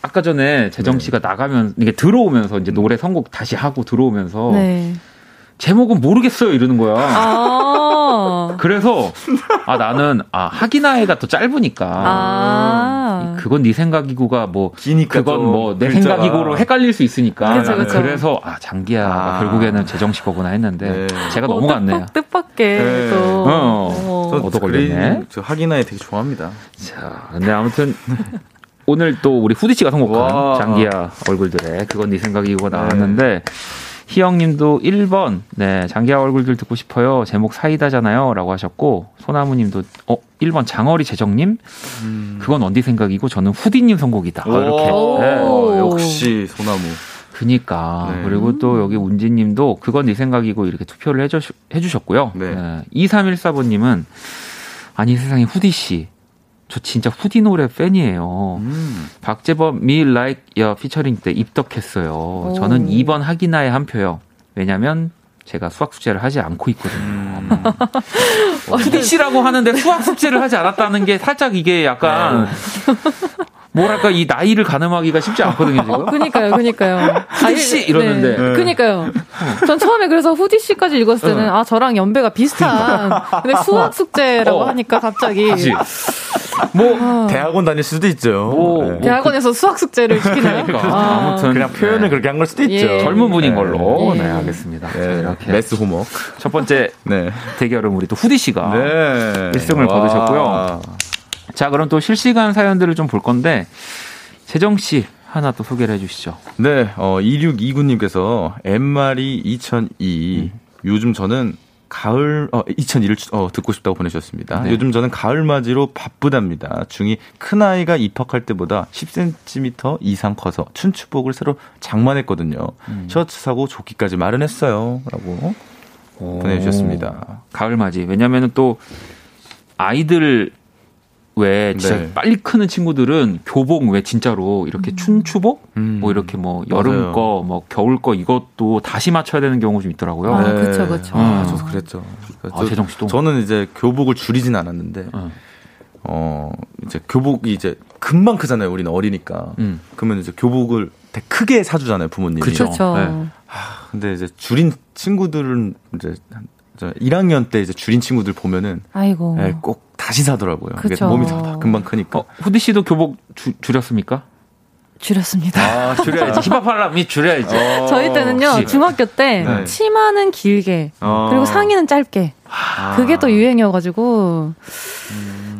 S1: 아까 전에 재정 씨가 나가면 이게 들어오면서 이제 노래 선곡 다시 하고 들어오면서
S7: 네.
S1: 제목은 모르겠어요 이러는 거야.
S7: 아.
S1: 그래서 아 나는 아 하기나해가 더 짧으니까
S7: 아.
S1: 그건 네 생각이고가 뭐
S6: 기니까
S1: 그건 또뭐 내. 생각이고로 헷갈릴 수 있으니까
S7: 그쵸, 그쵸.
S1: 래서 아 장기야
S6: 아.
S1: 결국에는 재정 씨 거구나 했는데
S6: 네.
S1: 제가
S7: 어,
S1: 넘어갔네요.
S7: 뜻밖, 뜻밖의
S6: 네.
S7: 또.
S1: 어.
S6: 저
S1: 얻어 걸렸네.
S6: 저 하기나에 되게 좋아합니다.
S1: 자, 근데 아무튼 오늘 또 우리 후디 씨가 선곡한
S6: 와.
S1: 장기야 얼굴들에 그건 네 생각이고 나왔는데 희영님도 1번 네 장기야 얼굴들 듣고 싶어요 제목 사이다잖아요라고 하셨고 소나무님도 어 1번 장어리 재정님 그건 언디 생각이고 저는 후디님 선곡이다 어, 이렇게
S6: 오,
S1: 네.
S6: 어, 역시 소나무.
S1: 그니까
S6: 네.
S1: 그리고 또 여기 운지님도 그건 네 생각이고 이렇게 투표를 해주, 해주셨고요.
S6: 네.
S1: 네. 2314번님은 아니 세상에 후디 씨. 저 진짜 후디 노래 팬이에요.
S6: 음.
S1: 박재범 Me Like 야 피처링 때 입덕했어요. 저는 2번 하기나에 한 표요. 왜냐면 제가 수학 숙제를 하지 않고 있거든요.
S6: 음. *laughs*
S1: 후디 씨라고 하는데 수학 숙제를 하지 않았다는 게 살짝 이게 약간 뭐랄까 이 나이를 가늠하기가 쉽지 않거든요 지금.
S8: 어, 그니까요, 그니까요.
S1: 후디 씨 이러는데.
S8: 네, 그니까요. 전 처음에 그래서 후디 씨까지 읽었을 때는 아 저랑 연배가 비슷한. 근데 수학 숙제라고
S1: 어.
S8: 하니까 갑자기
S1: 그치. 뭐
S6: 대학원 다닐 수도 있죠.
S1: 뭐,
S6: 네.
S8: 대학원에서 수학 숙제를 시키나요?
S1: 그러니까
S8: 아,
S1: 아무튼
S6: 그냥 표현을 그렇게 한 걸 수도 있죠.
S8: 예.
S1: 젊은 분인 걸로
S8: 예.
S1: 네 알겠습니다. 자,
S6: 네,
S1: 이렇게
S6: 메스 호목.
S1: 첫 번째
S6: 네.
S1: 대결은 우리 또 후디 씨가
S6: 네.
S1: 일승을
S6: 와.
S1: 거두셨고요. 자 그럼 또 실시간 사연들을 좀 볼 건데 재정 씨 하나 또 소개를 해주시죠.
S6: 네, 어, 2629님께서 엠마리 2002. 요즘 저는 가을, 어, 2001을 어, 듣고 싶다고 보내주셨습니다.
S1: 네.
S6: 요즘 저는 가을 맞이로 바쁘답니다. 중이 큰 아이가 입학할 때보다 10cm 이상 커서 춘추복을 새로 장만했거든요.
S1: 음.
S6: 셔츠 사고 조끼까지 마련했어요. 라고 보내주셨습니다.
S1: 가을 맞이. 왜냐면은 또 아이들 왜 진짜
S6: 네.
S1: 빨리 크는 친구들은 교복 왜 진짜로 이렇게 춘추복
S6: 음.
S1: 뭐 이렇게 뭐 여름. 거 뭐 겨울 거 이것도 다시 맞춰야 되는 경우가 좀 있더라고요.
S8: 아, 그쵸, 그쵸.
S6: 아,
S1: 음.
S6: 저도 그랬죠.
S1: 아,
S6: 저-
S1: 재정 씨도?
S6: 저는 이제 교복을 줄이진 않았는데,
S1: 어.
S6: 어, 이제 교복이 이제 금방 크잖아요. 우리는 어리니까.
S1: 음.
S6: 그러면 이제 교복을 되게 크게 사주잖아요. 부모님이.
S1: 그쵸.
S8: 그렇죠.
S1: 네.
S6: 근데 이제 줄인 친구들은 이제 한- 저 1학년 때 이제 줄인 친구들 보면은
S8: 아이고.
S6: 예, 꼭 다시 사더라고요.
S8: 그쵸.
S6: 몸이 다 금방 크니까.
S1: 어, 후디 씨도 교복 주- 줄였습니까?
S8: 줄였습니다.
S1: 아, 줄여야지. *laughs* 힙합하려면 줄여야지.
S8: 저희 때는요,
S1: 혹시-
S8: 중학교 때
S6: 네.
S8: 치마는 길게,
S6: 어.
S8: 그리고 상의는 짧게.
S6: 아.
S8: 그게 또 유행이어가지고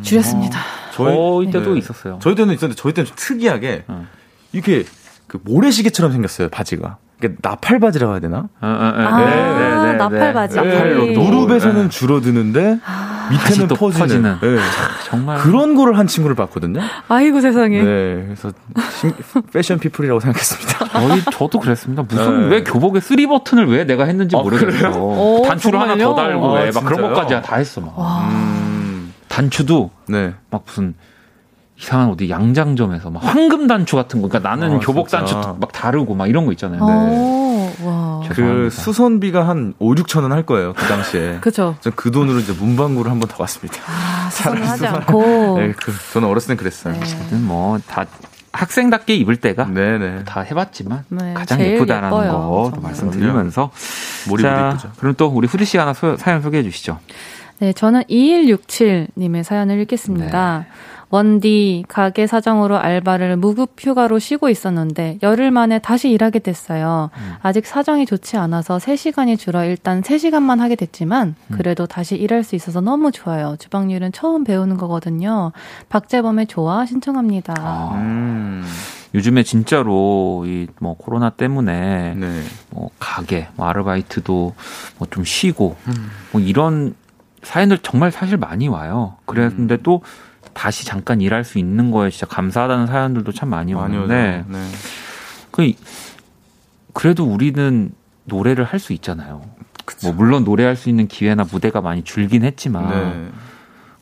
S8: 줄였습니다.
S1: 저희 때도
S6: 네.
S1: 있었어요.
S6: 저희 때는 있었는데 저희 때는 좀 특이하게
S1: 어.
S6: 이게 그 모래시계처럼 생겼어요 바지가. 이게 나팔 바지라고 해야 되나?
S1: 어, 어, 어,
S8: 아,
S1: 네, 네, 네,
S8: 나팔
S1: 네.
S8: 바지. 네.
S1: 또.
S6: 무릎에서는
S1: 네.
S6: 줄어드는데
S1: 다시
S6: 밑에는
S1: 또
S6: 퍼지는.
S1: 퍼지는.
S6: 네.
S1: 정말
S6: 그런 거를 한 친구를 봤거든요.
S8: 아이고 세상에.
S6: 네, 그래서 신- fashion people이라고 생각했습니다. *laughs*
S1: 저희 저도 그랬습니다. 무슨
S6: 네.
S1: 왜 교복에 three button을 왜 내가 했는지
S6: 어,
S1: 모르겠어.
S8: 오,
S1: 단추를 하나? 더 달고
S6: 아,
S1: 왜 막 그런
S6: 진짜요?
S1: 것까지 다 했어. 막.
S6: 음,
S1: 단추도
S6: 네.
S1: 막 무슨 이상한 어디 양장점에서 막 황금 단추 같은 거. 그러니까 나는
S6: 아,
S1: 교복
S6: 진짜.
S1: 단추 막 달고 막 이런 거 있잖아요.
S8: 어,
S1: 네.
S8: 와.
S6: 그
S1: 죄송합니다.
S6: 수선비가 한 5, 6천 원 할 거예요. 그 당시에. *laughs*
S8: 그쵸.
S6: 전 그 돈으로 이제 문방구를 한 번 더 갔습니다.
S8: 아, 수선을 하지 않고. *laughs*
S6: 네, 그, 저는 어렸을 땐 그랬어요.
S1: 어쨌든 뭐다 학생답게 입을 때가
S6: 네, 네.
S1: 다 해봤지만
S8: 네,
S1: 가장 예쁘다라는
S8: 예뻐요,
S1: 거. 말씀드리면서
S6: 몰입도.
S1: 그럼 또 우리 후디 씨 하나 소, 사연 소개해 주시죠.
S8: 네, 저는 2167님의 사연을 읽겠습니다. 원디, 가게 사정으로 알바를 무급 휴가로 쉬고 있었는데 열흘 만에 다시 일하게 됐어요. 아직 사정이 좋지 않아서 3시간이 줄어 일단 3시간만 하게 됐지만 그래도 다시 일할 수 있어서 너무 좋아요. 주방 일은 처음 배우는 거거든요. 박재범의 좋아 신청합니다.
S1: 아,
S6: 음,
S1: 요즘에 진짜로 이 뭐 코로나 때문에
S6: 네.
S1: 뭐 가게, 뭐 아르바이트도 뭐 좀 쉬고
S6: 음.
S1: 뭐 이런 사연들 정말 사실 많이 와요. 그랬는데
S6: 음.
S1: 또 다시 잠깐 일할 수 있는 거에 진짜 감사하다는 사연들도 참 많이. 오는데
S6: 네.
S1: 그 그래도 우리는 노래를 할 수 있잖아요. 뭐 물론 노래할 수 있는 기회나 무대가 많이 줄긴 했지만
S6: 네.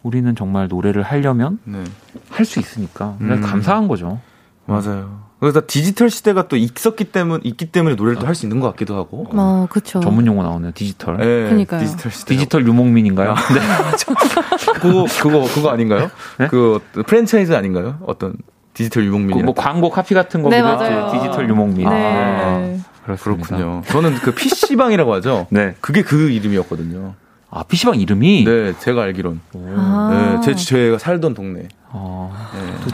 S1: 우리는 정말 노래를 하려면
S6: 네.
S1: 할 수 있으니까
S6: 음.
S1: 감사한 거죠.
S6: 맞아요. 그래서 디지털 시대가 또 있었기 때문 있기 때문에 노래를 또 할 수 있는 것 같기도 하고.
S8: 어, 그쵸.
S1: 전문 용어 나오네요. 디지털.
S6: 네,
S8: 그러니까요.
S6: 디지털 시대.
S1: 디지털 유목민인가요? 네. *laughs*
S6: 그거 그거 그거 아닌가요?
S1: 네?
S6: 그 프랜차이즈 아닌가요? 어떤 디지털 유목민.
S1: 뭐 광고 카피 같은
S8: 네,
S1: 거보다
S8: 맞아요.
S1: 디지털 유목민.
S8: 네.
S1: 아, 그렇습니다.
S6: 그렇군요. 저는 그 PC방이라고 하죠. *laughs*
S1: 네.
S6: 그게 그 이름이었거든요.
S1: 아, PC방 이름이?
S6: 네, 제가 알기론.
S8: 아.
S6: 네, 제 제가 살던 동네.
S1: 어,
S6: 네.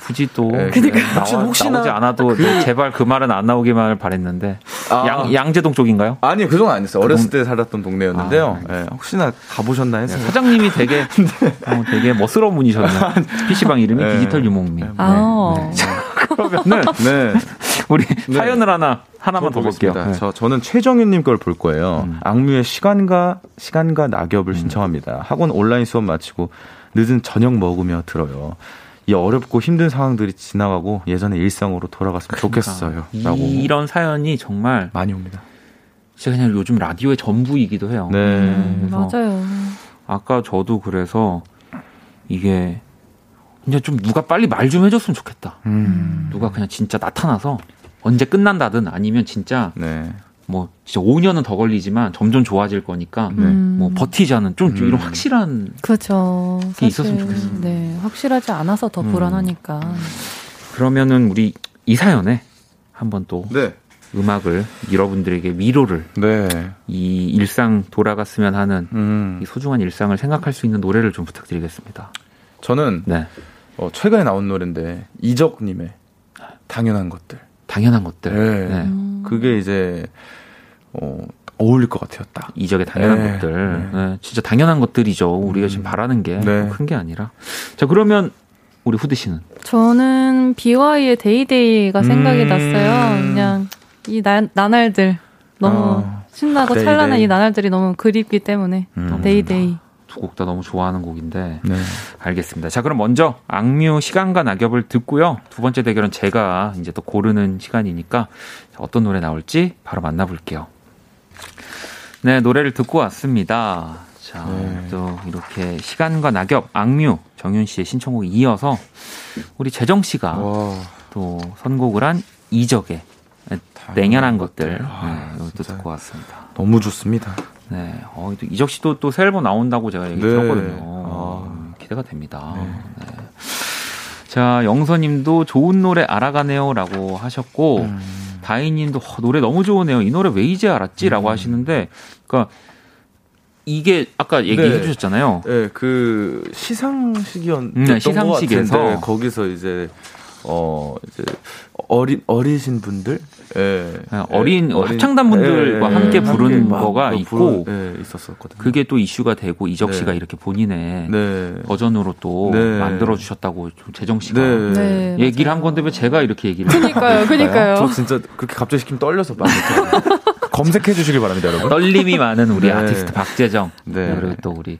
S1: 굳이 또
S6: 네,
S1: 나와,
S6: 혹시- 혹시나
S1: 나오지 않아도 제발 그 말은 안 나오기만을 바랬는데
S6: 아.
S1: 양, 양재동 쪽인가요?
S6: 아니요, 그 정도 안 됐어요.
S1: 그
S6: 어렸을
S1: 동-
S6: 때 살았던 동네였는데요.
S1: 아,
S6: 네, 혹시나 가보셨나 해서.
S1: 사장님이 되게 *laughs* 어, 되게 멋스러운 분이셨네요. *laughs* PC방 이름이
S6: 네.
S1: 디지털 유목민.
S8: 아.
S1: 네. *laughs* 그러면은
S6: 네.
S1: 우리
S6: 네.
S1: 사연을 하나 하나만 더 볼게요. 네.
S6: 저, 저는 최정윤님 걸 볼 거예요.
S1: 음.
S6: 악뮤의 시간과, 시간과 낙엽을 신청합니다. 학원 온라인 수업 마치고 늦은 저녁 먹으며 들어요. 이 어렵고 힘든 상황들이 지나가고 예전의 일상으로 돌아갔으면 좋겠어요. 라고.
S1: 그러니까 이런 사연이 정말
S6: 많이 옵니다.
S1: 진짜 그냥 요즘 라디오의 전부이기도 해요.
S6: 네.
S8: 음,
S1: 그래서
S8: 맞아요.
S1: 아까 저도 그래서 이게 그냥 좀 누가 빨리 말 좀 해줬으면 좋겠다.
S6: 음.
S1: 누가 그냥 진짜 나타나서 언제 끝난다든 아니면 진짜
S6: 네.
S1: 뭐 진짜 5년은 더 걸리지만 점점 좋아질 거니까
S6: 네.
S8: 음.
S1: 뭐 버티자는 좀, 좀
S6: 음.
S1: 이런 확실한
S8: 그렇죠.
S1: 그게 있었으면 좋겠어요.
S8: 네, 확실하지 않아서 더
S1: 음.
S8: 불안하니까.
S1: 그러면은 우리 이 사연에 한번 또
S6: 네.
S1: 음악을 여러분들에게 위로를
S6: 네.
S1: 이 일상 돌아갔으면 하는
S6: 음.
S1: 이 소중한 일상을 생각할 수 있는 노래를 좀 부탁드리겠습니다.
S6: 저는
S1: 네.
S6: 어, 최근에 나온 노래인데 이적님의 당연한 것들.
S1: 당연한 것들.
S6: 네.
S1: 네.
S6: 그게 이제 어, 어울릴 것 같아요. 딱.
S1: 이적의 당연한
S6: 네.
S1: 것들. 네, 진짜 당연한 것들이죠. 우리가 지금 바라는 게
S6: 네.
S1: 큰 게 아니라. 자, 그러면 우리 후디 씨는
S8: 저는 비와이의 Day Day가 생각이
S6: 음.
S8: 났어요. 그냥 이 나, 나날들 너무
S6: 어.
S8: 신나고
S6: Day Day.
S8: 찬란한 이 나날들이 너무 그립기 때문에
S6: 음.
S8: Day Day.
S1: 두 곡 다 너무 좋아하는 곡인데
S6: 네.
S1: 알겠습니다. 자, 그럼 먼저 악뮤 시간과 낙엽을 듣고요. 두 번째 대결은 제가 이제 또 고르는 시간이니까 자, 어떤 노래 나올지 바로 만나볼게요. 네, 노래를 듣고 왔습니다. 자,
S6: 네.
S1: 또 이렇게 시간과 낙엽, 악뮤, 정윤 씨의 신청곡 이어서 우리 재정 씨가
S6: 와.
S1: 또 선곡을 한 이적의 냉연한 것들
S6: 아,
S1: 네, 이것도. 듣고 왔습니다.
S6: 너무 좋습니다.
S1: 네, 어, 또 이적 씨도 또 새 앨범 나온다고 제가 얘기
S6: 네.
S1: 들었거든요.
S6: 아.
S1: 음, 기대가 됩니다. 네. 자, 영서님도 좋은 노래 알아가네요라고 하셨고
S6: 음.
S1: 다희님도 어, 노래 너무 좋으네요. 이 노래 왜 이제
S6: 음.
S1: 알았지?라고 하시는데, 그러니까 이게 아까 얘기해
S6: 네.
S1: 주셨잖아요.
S6: 네, 그 시상식이었던
S1: 음, 네,
S6: 것
S1: 시상식에서.
S6: 거기서 이제 어 이제 어린 어리신 분들, 예,
S1: 네, 어린, 합창단 분들과 함께 부른
S6: 막
S1: 거가
S6: 그
S1: 있고,
S6: 부른- 예, 있었었거든요.
S1: 그게 또 이슈가 되고 이적
S6: 네.
S1: 씨가 이렇게 본인의
S6: 네,
S1: 버전으로 또
S6: 네.
S1: 만들어 주셨다고 좀 재정 씨가
S6: 네.
S8: 네.
S1: 얘기를 한 건데 왜 제가 이렇게 얘기를
S8: 그니까요, 그니까요.
S6: 저 진짜 그렇게 갑자기 시키면 떨려서 막 검색해 주시길 바랍니다, 여러분.
S1: 떨림이 *laughs* 많은 우리
S6: 네.
S1: 아티스트 박재정
S6: 네.
S1: 그리고 또 우리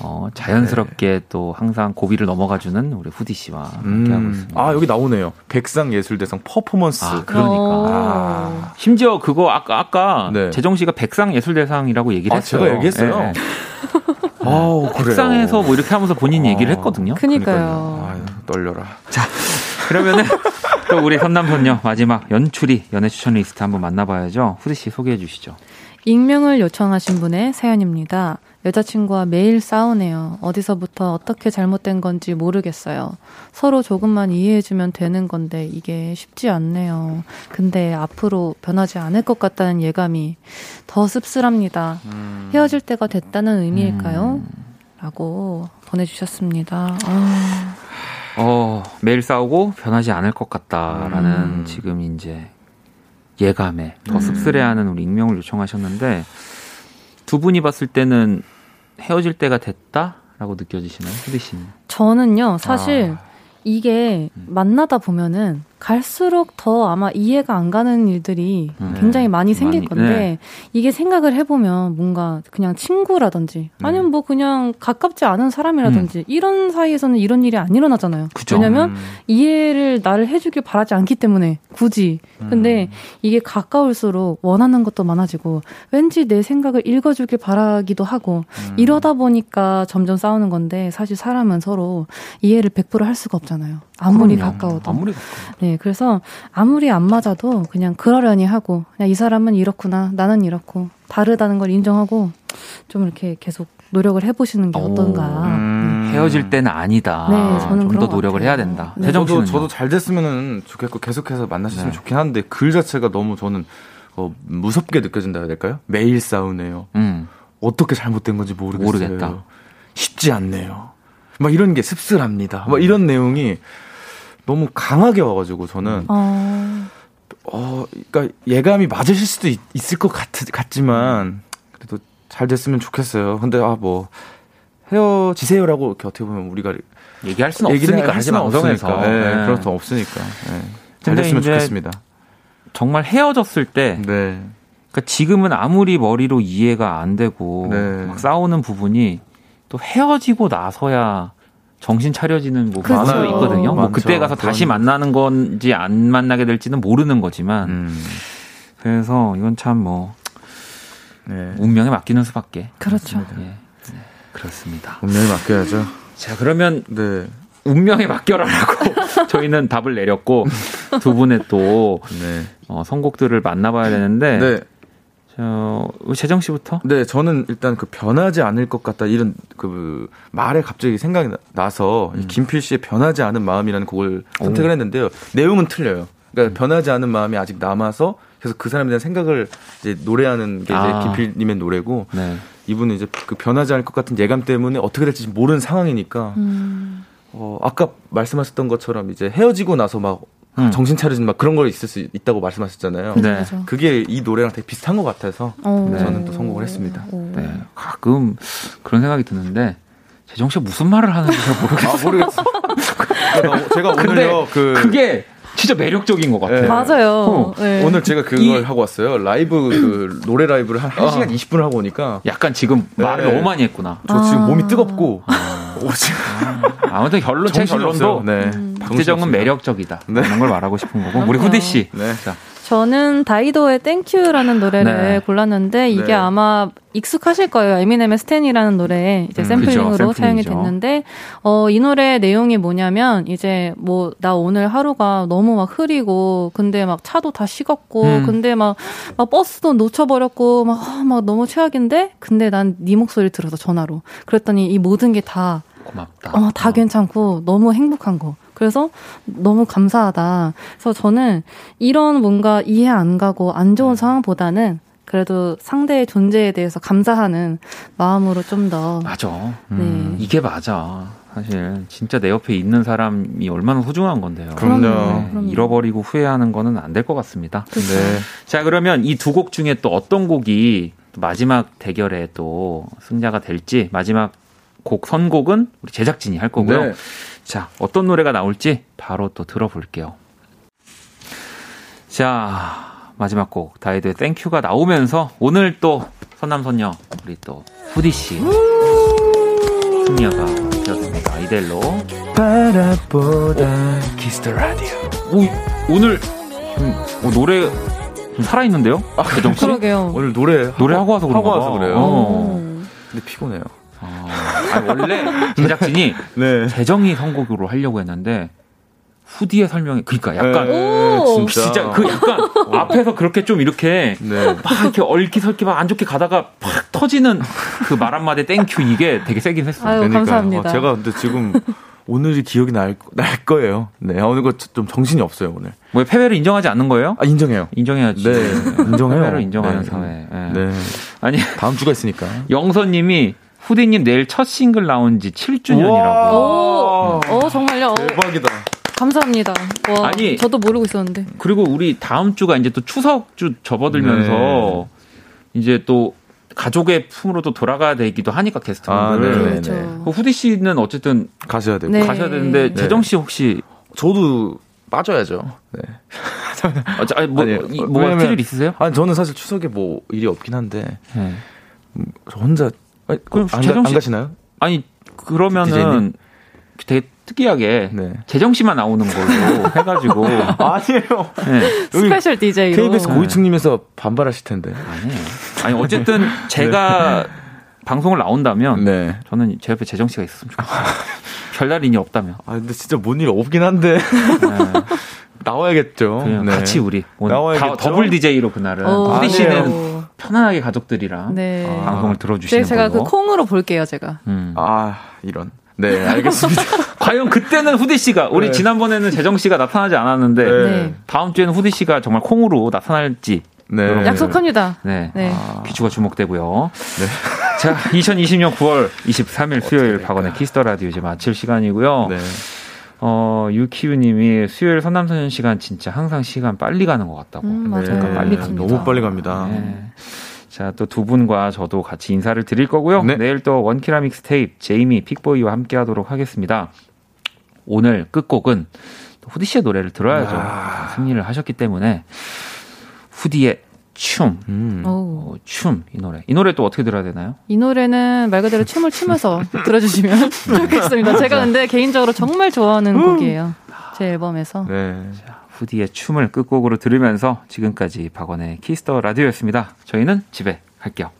S1: 어, 자연스럽게 또 항상 고비를 넘어가주는 우리 후디 씨와 함께 하고
S6: 음.
S1: 있습니다.
S6: 아 여기 나오네요. 백상 예술대상 퍼포먼스.
S1: 아, 그러니까.
S8: 어.
S1: 심지어 그거 아까 아까
S6: 네.
S1: 재정 씨가 백상 예술대상이라고 얘기를
S6: 아,
S1: 했어요.
S6: 제가 얘기했어요.
S1: 네, 네. *laughs*
S6: 아우 그래요.
S1: 백상에서 뭐 이렇게 하면서 본인 이 얘기를
S6: 아,
S1: 했거든요.
S8: 그니까요.
S6: 아유, 떨려라.
S1: 그러면은 *laughs* 또 우리 선남선녀 마지막 연출이 연애 추천 리스트 한번 만나봐야죠. 후디 씨 소개해 주시죠.
S8: 익명을 요청하신 분의 사연입니다. 여자친구와 매일 싸우네요. 어디서부터 어떻게 잘못된 건지 모르겠어요. 서로 조금만 이해해주면 되는 건데 이게 쉽지 않네요. 근데 앞으로 변하지 않을 것 같다는 예감이 더 씁쓸합니다. 헤어질 때가 됐다는 의미일까요? 라고 보내주셨습니다. 아,
S1: 어, 매일 싸우고 변하지 않을 것 같다라는
S6: 음.
S1: 지금 이제 예감에 더 씁쓸해하는 우리 익명을 요청하셨는데 두 분이 봤을 때는 헤어질 때가 됐다라고 느껴지시나요, 후디 씨는?
S8: 저는요, 사실
S1: 아.
S8: 이게 만나다 보면은 갈수록 더 아마 이해가 안 가는 일들이
S1: 음.
S8: 굉장히 많이 생길
S1: 많이,
S8: 건데
S1: 네.
S8: 이게 생각을 해보면 뭔가 그냥 친구라든지
S1: 네.
S8: 아니면 뭐 그냥 가깝지 않은 사람이라든지 이런 사이에서는 이런 일이 안 일어나잖아요.
S1: 음. 그죠.
S8: 왜냐면
S6: 음.
S8: 이해를 나를 해주길 바라지 않기 때문에 굳이.
S1: 음.
S8: 근데 이게 가까울수록 원하는 것도 많아지고 왠지 내 생각을 읽어주길 바라기도 하고
S1: 음.
S8: 이러다 보니까 점점 싸우는 건데 사실 사람은 서로 이해를 100%할 수가 없잖아요. 아무리
S1: 그럼요.
S8: 가까워도.
S1: 아무리 가까워.
S8: 네, 그래서 아무리 안 맞아도 그냥 그러려니 하고 그냥 이 사람은 이렇구나, 나는 이렇고 다르다는 걸 인정하고 좀 이렇게 계속 노력을 해보시는 게
S1: 오,
S8: 어떤가.
S6: 음.
S1: 헤어질 때는 아니다.
S8: 네, 저는 좀더것
S1: 노력을
S8: 같아요.
S1: 해야 된다.
S8: 네.
S1: 세정
S6: 저도 저도 잘 됐으면 좋겠고 계속해서 만나셨으면
S1: 네.
S6: 좋긴 한데 글 자체가 너무 저는 어, 무섭게 느껴진다 해야 될까요? 매일 싸우네요.
S1: 음.
S6: 어떻게 잘못된 건지 모르겠어요.
S1: 모르겠다.
S6: 쉽지 않네요. 막 이런 게 씁쓸합니다. 막 이런 내용이 너무 강하게 와가지고 저는
S8: 어,
S6: 어, 그러니까 예감이 맞으실 수도 있, 을 것 같, 같지만 그래도 잘 됐으면 좋겠어요. 근데 아 뭐 헤어지세요라고 이렇게 어떻게 보면 우리가
S1: 얘기할 수는 없으니까
S6: 할
S1: 하지
S6: 수는
S1: 방송에서.
S6: 없으니까. 예,
S1: 네.
S6: 그럴 수 없으니까. 예. 잘 됐으면 좋겠습니다.
S1: 정말 헤어졌을 때
S6: 네.
S1: 그러니까 지금은 아무리 머리로 이해가 안 되고
S6: 네.
S1: 막 싸우는 부분이 또 헤어지고 나서야 정신 차려지는 뭐
S8: 그쵸.
S1: 많아요 있거든요. 뭐
S6: 많죠.
S1: 그때 가서 다시 만나는 건지 안 만나게 될지는 모르는 거지만
S6: 음.
S1: 그래서 이건 참뭐
S6: 네.
S1: 운명에 맡기는 수밖에.
S8: 그렇죠.
S1: 예. 네, 그렇습니다.
S6: 운명에 맡겨야죠.
S1: 자 그러면
S6: 네.
S1: 운명에 맡겨라라고 *laughs* 저희는 답을 내렸고 두 분의 또
S6: 네.
S1: 어, 선곡들을 만나봐야 되는데 우리 재정 씨부터?
S6: 네, 저는 일단 그 변하지 않을 것 같다 이런 그 말에 갑자기 생각이 나- 나서 이 김필 씨의 변하지 않은 마음이라는 곡을 선택을 했는데요. 내용은 틀려요. 그러니까 변하지 않은 마음이 아직 남아서 그래서 그 사람에 대한 생각을 이제 노래하는 게 이제
S1: 아.
S6: 김필님의 노래고
S1: 네.
S6: 이분은 이제 그 변하지 않을 것 같은 예감 때문에 어떻게 될지 모르는 상황이니까
S8: 음.
S6: 어, 아까 말씀하셨던 것처럼 이제 헤어지고 나서 막
S1: 음.
S6: 정신 차려진 막 그런 거 있을 수 있다고 말씀하셨잖아요.
S1: 네.
S6: 그게 이 노래랑 되게 비슷한 것 같아서
S8: 어.
S6: 저는 또 성공을 했습니다.
S8: 오.
S1: 네. 가끔 그런 생각이 드는데, 재정 씨가 무슨 말을 하는지 잘 모르겠어요.
S6: 아 모르겠어. 제가, 오늘요 그
S1: 그게 진짜 매력적인 것 같아요.
S6: 네.
S8: 맞아요.
S1: 어,
S8: 네.
S6: 오늘 제가 그걸
S1: 이-
S6: 하고 왔어요. 라이브 그 노래 라이브를 한 1시간 20분을 하고 오니까
S1: 약간 지금 말을
S6: 네.
S1: 너무 많이 했구나.
S6: 저 지금
S8: 아.
S6: 몸이 뜨겁고 어, 지금
S1: 아무튼 결론, 제 결론도.
S6: 네.
S1: 박재정은
S6: 정신없습니다.
S1: 매력적이다.
S6: 네.
S1: 그런 걸 말하고 싶은 거고. 우리 후디 씨.
S6: 네.
S1: 자,
S8: 저는 다이도의 Thank You라는 노래를
S1: 네.
S8: 골랐는데 이게
S6: 네.
S8: 아마 익숙하실 거예요. 에미넴의 Stan이라는 노래 이제
S1: 음,
S8: 샘플링으로
S1: 그죠.
S8: 사용이. 됐는데 어, 이 노래 내용이 뭐냐면 이제 뭐 나 오늘 하루가 너무 막 흐리고 근데 막 차도 다 식었고
S1: 음.
S8: 근데 막, 막 버스도 놓쳐버렸고 막, 아, 막 너무 최악인데 근데 난 네 목소리 들어서 전화로 그랬더니 이 모든 게 다
S1: 고맙다.
S8: 어, 다 괜찮고 너무 행복한 거. 그래서 너무 감사하다. 그래서 저는 이런 뭔가 이해 안 가고 안 좋은 상황보다는 그래도 상대의 존재에 대해서 감사하는 마음으로 좀 더.
S1: 맞아.
S8: 네.
S1: 이게 맞아. 사실 진짜 내 옆에 있는 사람이 얼마나 소중한 건데요.
S6: 그럼요.
S1: 네,
S8: 그럼요.
S1: 잃어버리고 후회하는 거는 안 될 것 같습니다.
S6: 네.
S1: 자, 그러면 이 두 곡 중에 또 어떤 곡이 또 마지막 대결에 또 승자가 될지 마지막 곡 선곡은 우리 제작진이 할 거고요.
S6: 네.
S1: 자, 어떤 노래가 나올지 바로 또 들어볼게요. 자, 마지막 곡 Dido의 Thank You가 나오면서 오늘 또 선남선녀 우리 또 후디 씨 승리가 되었습니다. 이델로
S6: 바라보다 키스 더 라디오.
S1: 오, 오늘 좀, 어, 노래 좀 살아있는데요? 재정 씨?
S8: 그러게요.
S6: 오늘 노래
S1: 노래 하고 와서 그런가
S6: 하고
S1: 봐.
S6: 와서 그래요.
S1: 어.
S8: 음.
S6: 근데 피곤해요.
S1: 아, 아니, 원래 제작진이 *laughs*
S6: 네.
S1: 재정이 선곡으로 하려고 했는데 후디의 설명이 그러니까 약간
S6: 네,
S8: 오.
S1: 진짜 그 약간 *laughs* 앞에서 그렇게 좀 이렇게
S6: 네.
S1: 막 이렇게 얼기설기 막 안 좋게 가다가 팍 터지는 그 말 한마디 thank you 이게 되게 세긴 했어요.
S8: 아유,
S6: 그러니까요.
S8: 감사합니다.
S6: 어, 제가 근데 지금 오늘이 기억이 날, 날 거예요. 네. 오늘 좀 정신이 없어요, 오늘.
S1: 뭐 패배를 인정하지 않는 거예요?
S6: 아, 인정해요.
S1: 인정해야지.
S6: 네. 인정해요.
S1: 패배를 인정하는
S6: 네.
S1: 사회. 예.
S6: 네.
S1: 아니
S6: 다음 주가 있으니까.
S1: 영선님이 후디님 내일 첫 싱글 나온 지 7주년이라고.
S8: 오, 어, 정말요? 어,
S6: 대박이다.
S8: 감사합니다. 와,
S1: 아니.
S8: 저도 모르고 있었는데.
S1: 그리고 우리 다음 주가 이제 또 추석 주 접어들면서
S6: 네.
S1: 이제 또 가족의 품으로 또 돌아가야 되기도 하니까
S6: 아,
S1: 게스트분들.
S6: 네네.
S8: 그렇죠.
S1: 그 후디 씨는 어쨌든
S6: 가셔야 되고.
S8: 네.
S1: 가셔야 되는데
S6: 네.
S1: 재정 씨 혹시
S6: 저도 빠져야죠. 네.
S1: 어, 자, 아니, 뭐,
S6: 아니,
S1: 이, 뭐
S6: 왜냐면-
S1: 필요 있으세요?
S6: 아니, 저는 사실 추석에 뭐 일이 없긴 한데,
S1: 네.
S6: 저 혼자, 아니,
S1: 그럼
S6: 안,
S1: 재정
S6: 가, 안
S1: 씨-
S6: 가시나요?
S1: 아니 그러면은
S6: 디제이님?
S1: 되게 특이하게
S6: 네.
S1: 재정 씨만 나오는 걸로 *laughs* 해가지고 *laughs*
S6: 아니에요.
S1: 네.
S8: special DJ로.
S6: KBS 고위층님에서 반발하실 텐데.
S1: 아니에요. 아니 어쨌든 제가 방송을 나온다면
S6: 네.
S1: 저는 제 옆에 재정 씨가 있었으면 좋겠어요. 별다른 일이 없다면
S6: 아, 근데 진짜 뭔 일 없긴 한데.
S1: 네.
S6: 나와야겠죠.
S1: 그냥
S6: 네.
S1: 같이 우리
S6: 나와야겠죠?
S1: 다 더블 DJ로 그날은
S8: 오.
S1: 후디. 씨는 편안하게 가족들이랑
S8: 네.
S6: 아.
S1: 방송을 들어주시는
S8: 제가 그
S1: 걸로.
S8: 콩으로 볼게요, 제가.
S1: 음.
S6: 아, 이런. 네, 알겠습니다. *laughs*
S1: 과연 그때는 후디 씨가 우리
S6: 네.
S1: 지난번에는 재정 씨가 나타나지 않았는데
S6: 네.
S8: 네.
S1: 다음 주에는 후디 씨가 정말 콩으로 나타날지
S6: 네.
S1: 여러분.
S8: 약속합니다.
S1: 네.
S8: 네.
S1: 귀추가 주목되고요.
S6: 네.
S1: 자, 2020년 9월 23일 수요일 박원의 키스 더 라디오 이제 마칠 시간이고요.
S6: 네.
S1: 어, 유키우님이 수요일 선남선년 시간 진짜 항상 시간 빨리 가는 것 같다고.
S8: 음, 맞아요.
S1: 잠깐 빨리 갑니다.
S6: 너무 빨리 갑니다.
S1: 네. 자, 또 두 분과 저도 같이 인사를 드릴 거고요.
S6: 네.
S1: 내일 또 원키라 믹스테이프 제이미 픽보이와 함께 하도록 하겠습니다. 오늘 끝곡은 또 후디 씨의 노래를 들어야죠.
S6: 아.
S1: 승리를 하셨기 때문에 후디의 춤.
S6: 음.
S8: 오.
S1: 어, 춤, 이 노래. 이 노래 또 어떻게 들어야 되나요?
S8: 이 노래는 말 그대로 춤을 추면서 *laughs* 들어주시면 *laughs* 좋겠습니다. 제가 근데 개인적으로 정말 좋아하는 곡이에요. 제 앨범에서.
S6: 네.
S1: 후디의 춤을 끝곡으로 들으면서 지금까지 박원의 키스 더 라디오였습니다. 저희는 집에 갈게요.